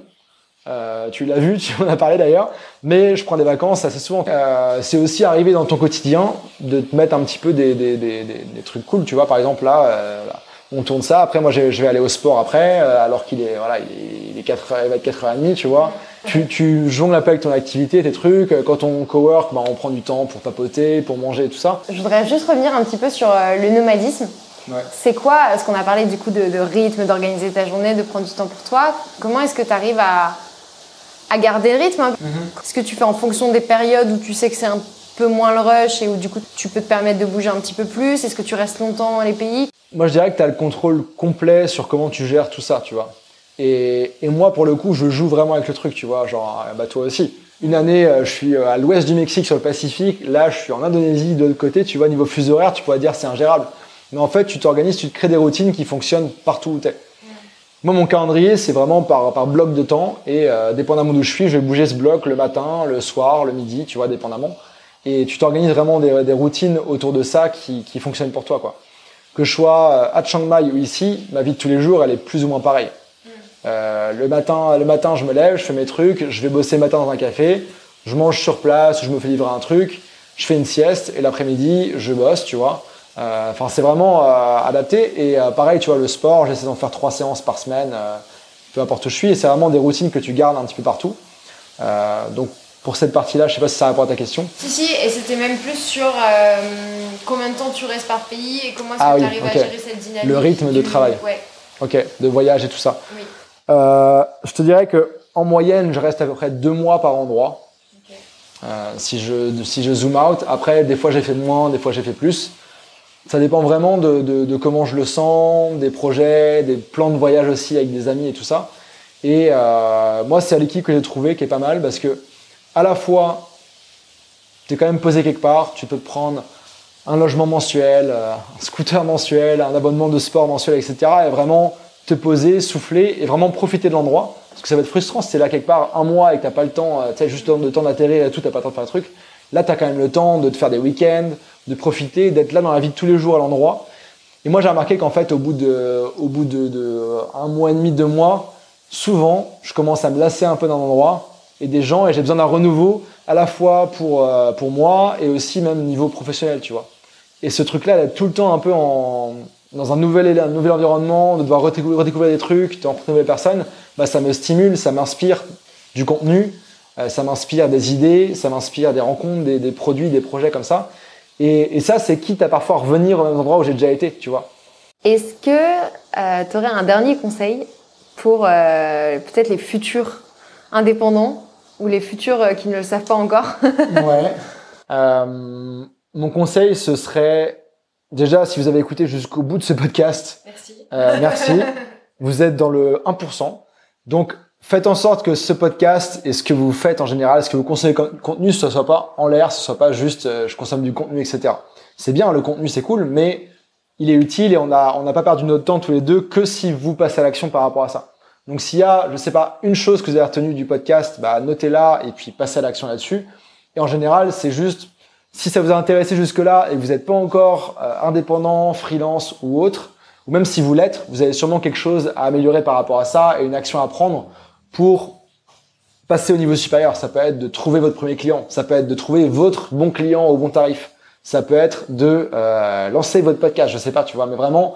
Euh, tu l'as vu, tu en as parlé d'ailleurs, mais je prends des vacances assez souvent. Euh, c'est aussi arrivé dans ton quotidien de te mettre un petit peu des, des, des, des, trucs cool, tu vois. Par exemple là, euh, là, on tourne ça. Après, moi, je vais aller au sport après, alors qu'il est voilà, il est, il est 4, il va être 4h30, tu vois. Tu, tu jongles un peu avec ton activité, tes trucs. Quand on cowork, bah, on prend du temps pour papoter, pour manger tout ça. Je voudrais juste revenir un petit peu sur le nomadisme. Ouais. C'est quoi, ce qu'on a parlé du coup de, de rythme, d'organiser ta journée, de prendre du temps pour toi Comment est-ce que tu arrives à, à garder le rythme hein Est-ce que tu fais en fonction des périodes où tu sais que c'est un peu moins le rush et où du coup tu peux te permettre de bouger un petit peu plus Est-ce que tu restes longtemps dans les pays? Moi, je dirais que tu as le contrôle complet sur comment tu gères tout ça, tu vois. Et, et moi, pour le coup, je joue vraiment avec le truc, tu vois. Genre, euh, bah toi aussi. Une année, euh, je suis euh, à l'ouest du Mexique, sur le Pacifique. Là, je suis en Indonésie, de l'autre côté. Tu vois, niveau fuseau horaire, tu pourrais dire c'est ingérable. Mais en fait, tu t'organises, tu te crées des routines qui fonctionnent partout où tu es. Moi, mon calendrier, c'est vraiment par, par bloc de temps. Et euh, dépendamment d'où je suis, je vais bouger ce bloc le matin, le soir, le midi, tu vois, dépendamment. Et tu t'organises vraiment des, des routines autour de ça qui, qui fonctionnent pour toi, quoi. Que je sois euh, à Chiang Mai ou ici, ma vie de tous les jours, elle est plus ou moins pareille. Euh, le, matin, le matin, je me lève, je fais mes trucs, je vais bosser le matin dans un café, je mange sur place, je me fais livrer un truc, je fais une sieste et l'après-midi, je bosse, tu vois. Euh, Enfin, c'est vraiment euh, adapté. Et euh, pareil, tu vois, le sport, j'essaie d'en faire trois séances par semaine, peu importe où je suis. Et c'est vraiment des routines que tu gardes un petit peu partout. Donc, pour cette partie-là, je sais pas si ça répond à ta question. Si, si, et c'était même plus sur euh, combien de temps tu restes par pays et comment est-ce Ah que oui, tu arrives à gérer cette dynamique. Le rythme de travail. Ouais, Ok, de voyage et tout ça. oui. Euh, je te dirais que en moyenne, je reste à peu près deux mois par endroit. Euh, si je si je zoom out, après des fois j'ai fait moins, des fois j'ai fait plus. Ça dépend vraiment de, comment je le sens, des projets, des plans de voyage aussi avec des amis et tout ça. Et euh, moi, c'est l'équipe que j'ai trouvé qui est pas mal parce que à la fois tu es quand même posé quelque part, tu peux te prendre un logement mensuel, euh, un scooter mensuel, un abonnement de sport mensuel, etc. Et vraiment te poser, souffler et vraiment profiter de l'endroit. Parce que ça va être frustrant si t'es là quelque part un mois et que t'as pas le temps, euh, tu sais, juste le temps d'atterrir et tout, t'as pas le temps de faire le truc. Là, t'as quand même le temps de te faire des week-ends, de profiter, d'être là dans la vie de tous les jours à l'endroit. Et moi, j'ai remarqué qu'en fait, au bout de, au bout de, de un mois et demi, deux mois, souvent, je commence à me lasser un peu d'un endroit et des gens et j'ai besoin d'un renouveau à la fois pour, euh, pour moi et aussi même niveau professionnel, tu vois. Et ce truc-là, d'être tout le temps un peu en, dans un nouvel, un nouvel environnement, de devoir redécouvrir, redécouvrir des trucs, de rencontrer de nouvelles personnes, bah, ça me stimule, ça m'inspire du contenu, euh, ça m'inspire des idées, ça m'inspire des rencontres, des, des produits, des projets comme ça. Et, et ça, c'est quitte à parfois revenir au même endroit où j'ai déjà été, tu vois. Est-ce que tu aurais un dernier conseil pour euh, peut-être les futurs indépendants ou les futurs euh, qui ne le savent pas encore? Ouais. Euh, mon conseil, ce serait déjà, si vous avez écouté jusqu'au bout de ce podcast, Merci. euh, merci. vous êtes dans le 1%. Donc, faites en sorte que ce podcast et ce que vous faites en général, ce que vous consommez comme contenu, ce soit pas en l'air, ce soit pas juste euh, je consomme du contenu, etc. C'est bien, le contenu c'est cool, mais il est utile et on a on n'a pas perdu notre temps tous les deux que si vous passez à l'action par rapport à ça. Donc s'il y a, je sais pas, une chose que vous avez retenue du podcast, bah notez-la et puis passez à l'action là-dessus. Et en général, c'est juste si ça vous a intéressé jusque-là et que vous n'êtes pas encore euh, indépendant, freelance ou autre, ou même si vous l'êtes, vous avez sûrement quelque chose à améliorer par rapport à ça et une action à prendre pour passer au niveau supérieur. Ça peut être de trouver votre premier client, ça peut être de trouver votre bon client au bon tarif, ça peut être de euh, lancer votre podcast, je sais pas, tu vois, mais vraiment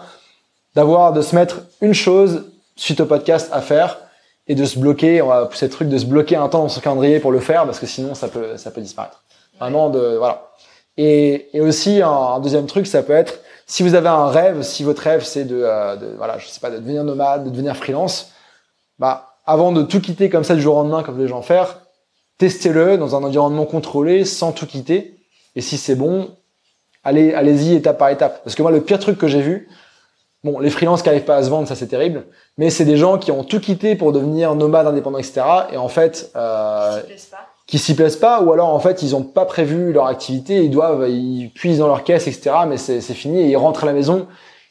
d'avoir, de se mettre une chose suite au podcast à faire et de se bloquer, on va pousser truc de se bloquer un temps dans son calendrier pour le faire parce que sinon ça peut, ça peut disparaître. Vraiment de, voilà. Et, et aussi un, deuxième truc, ça peut être si vous avez un rêve, si votre rêve c'est de, euh, de, voilà, je sais pas, de devenir nomade, de devenir freelance, bah avant de tout quitter comme ça du jour au lendemain comme les gens font, testez-le dans un environnement contrôlé sans tout quitter. Et si c'est bon, allez, allez-y étape par étape. Parce que moi, le pire truc que j'ai vu, bon, les freelances qui n'arrivent pas à se vendre, ça c'est terrible, mais c'est des gens qui ont tout quitté pour devenir nomades indépendants, etc. Et en fait, euh, qui s'y plaisent pas, ou alors en fait ils ont pas prévu leur activité, ils doivent, ils puisent dans leur caisse, etc. Mais c'est fini et ils rentrent à la maison,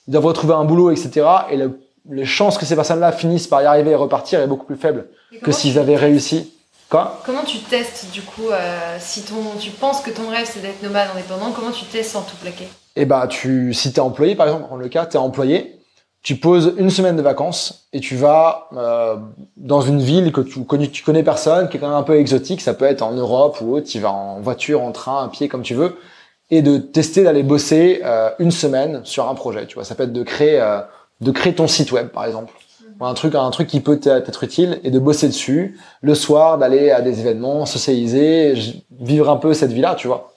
ils doivent retrouver un boulot, etc. Et le, les chances que ces personnes-là finissent par y arriver et repartir est beaucoup plus faible que s'ils avaient réussi. Quoi? Comment tu testes du coup euh, si ton, tu penses que ton rêve c'est d'être nomade indépendant, comment tu testes sans tout plaquer? Eh bah tu, si t'es employé par exemple, dans le cas, t'es employé, tu poses une semaine de vacances et tu vas euh, dans une ville que tu connais, tu connais personne, qui est quand même un peu exotique, ça peut être en Europe ou autre, tu vas en voiture, en train, à pied, comme tu veux, et de tester d'aller bosser euh, une semaine sur un projet. Tu vois, ça peut être de créer euh, de créer ton site web, par exemple. Un truc, un truc qui peut être utile et de bosser dessus. Le soir, d'aller à des événements, socialiser, vivre un peu cette vie-là, tu vois.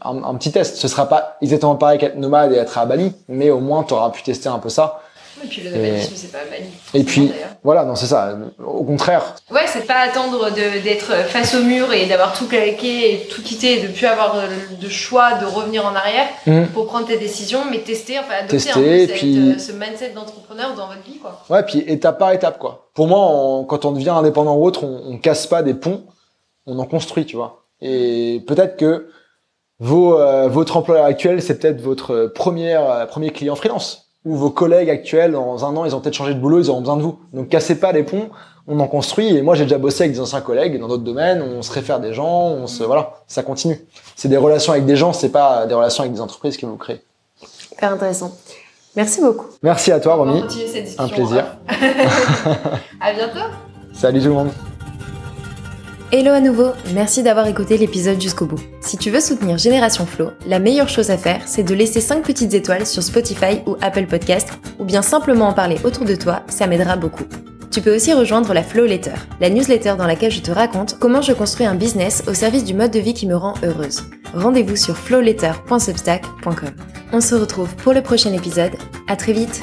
Un, petit test. Ce sera pas exactement pareil qu'être nomade et être à Bali, mais au moins tu auras pu tester un peu ça. Et puis le nomadisme, c'est pas Bali. Et puis, voilà, non, c'est ça. Au contraire. Ouais, c'est pas attendre d'être face au mur et d'avoir tout claqué et tout quitté et de plus avoir de choix de revenir en arrière mmh. pour prendre tes décisions, mais tester, enfin adopter tester, un peu puis... Euh, ce mindset d'entrepreneur dans votre vie, quoi. Ouais, puis étape par étape, quoi. Pour moi, quand on devient indépendant ou autre, on, on casse pas des ponts, on en construit, tu vois. Et peut-être que vos, euh, votre employeur actuel, c'est peut-être votre euh, premier client freelance ou vos collègues actuels, dans un an, ils ont peut-être changé de boulot, ils auront besoin de vous. Donc cassez pas les ponts, on en construit. Et moi, j'ai déjà bossé avec des anciens collègues dans d'autres domaines, on se réfère des gens, on se, voilà, ça continue. C'est des relations avec des gens, c'est pas des relations avec des entreprises que vous créez. Hyper intéressant. Merci beaucoup. Merci à toi, Romy. Un plaisir. à bientôt. Salut tout le monde. Hello à nouveau, merci d'avoir écouté l'épisode jusqu'au bout. Si tu veux soutenir Génération Flow, la meilleure chose à faire, c'est de laisser 5 petites étoiles sur Spotify ou Apple Podcast, ou bien simplement en parler autour de toi, ça m'aidera beaucoup. Tu peux aussi rejoindre la Flow Letter, la newsletter dans laquelle je te raconte comment je construis un business au service du mode de vie qui me rend heureuse. Rendez-vous sur flowletter.substack.com. On se retrouve pour le prochain épisode. À très vite.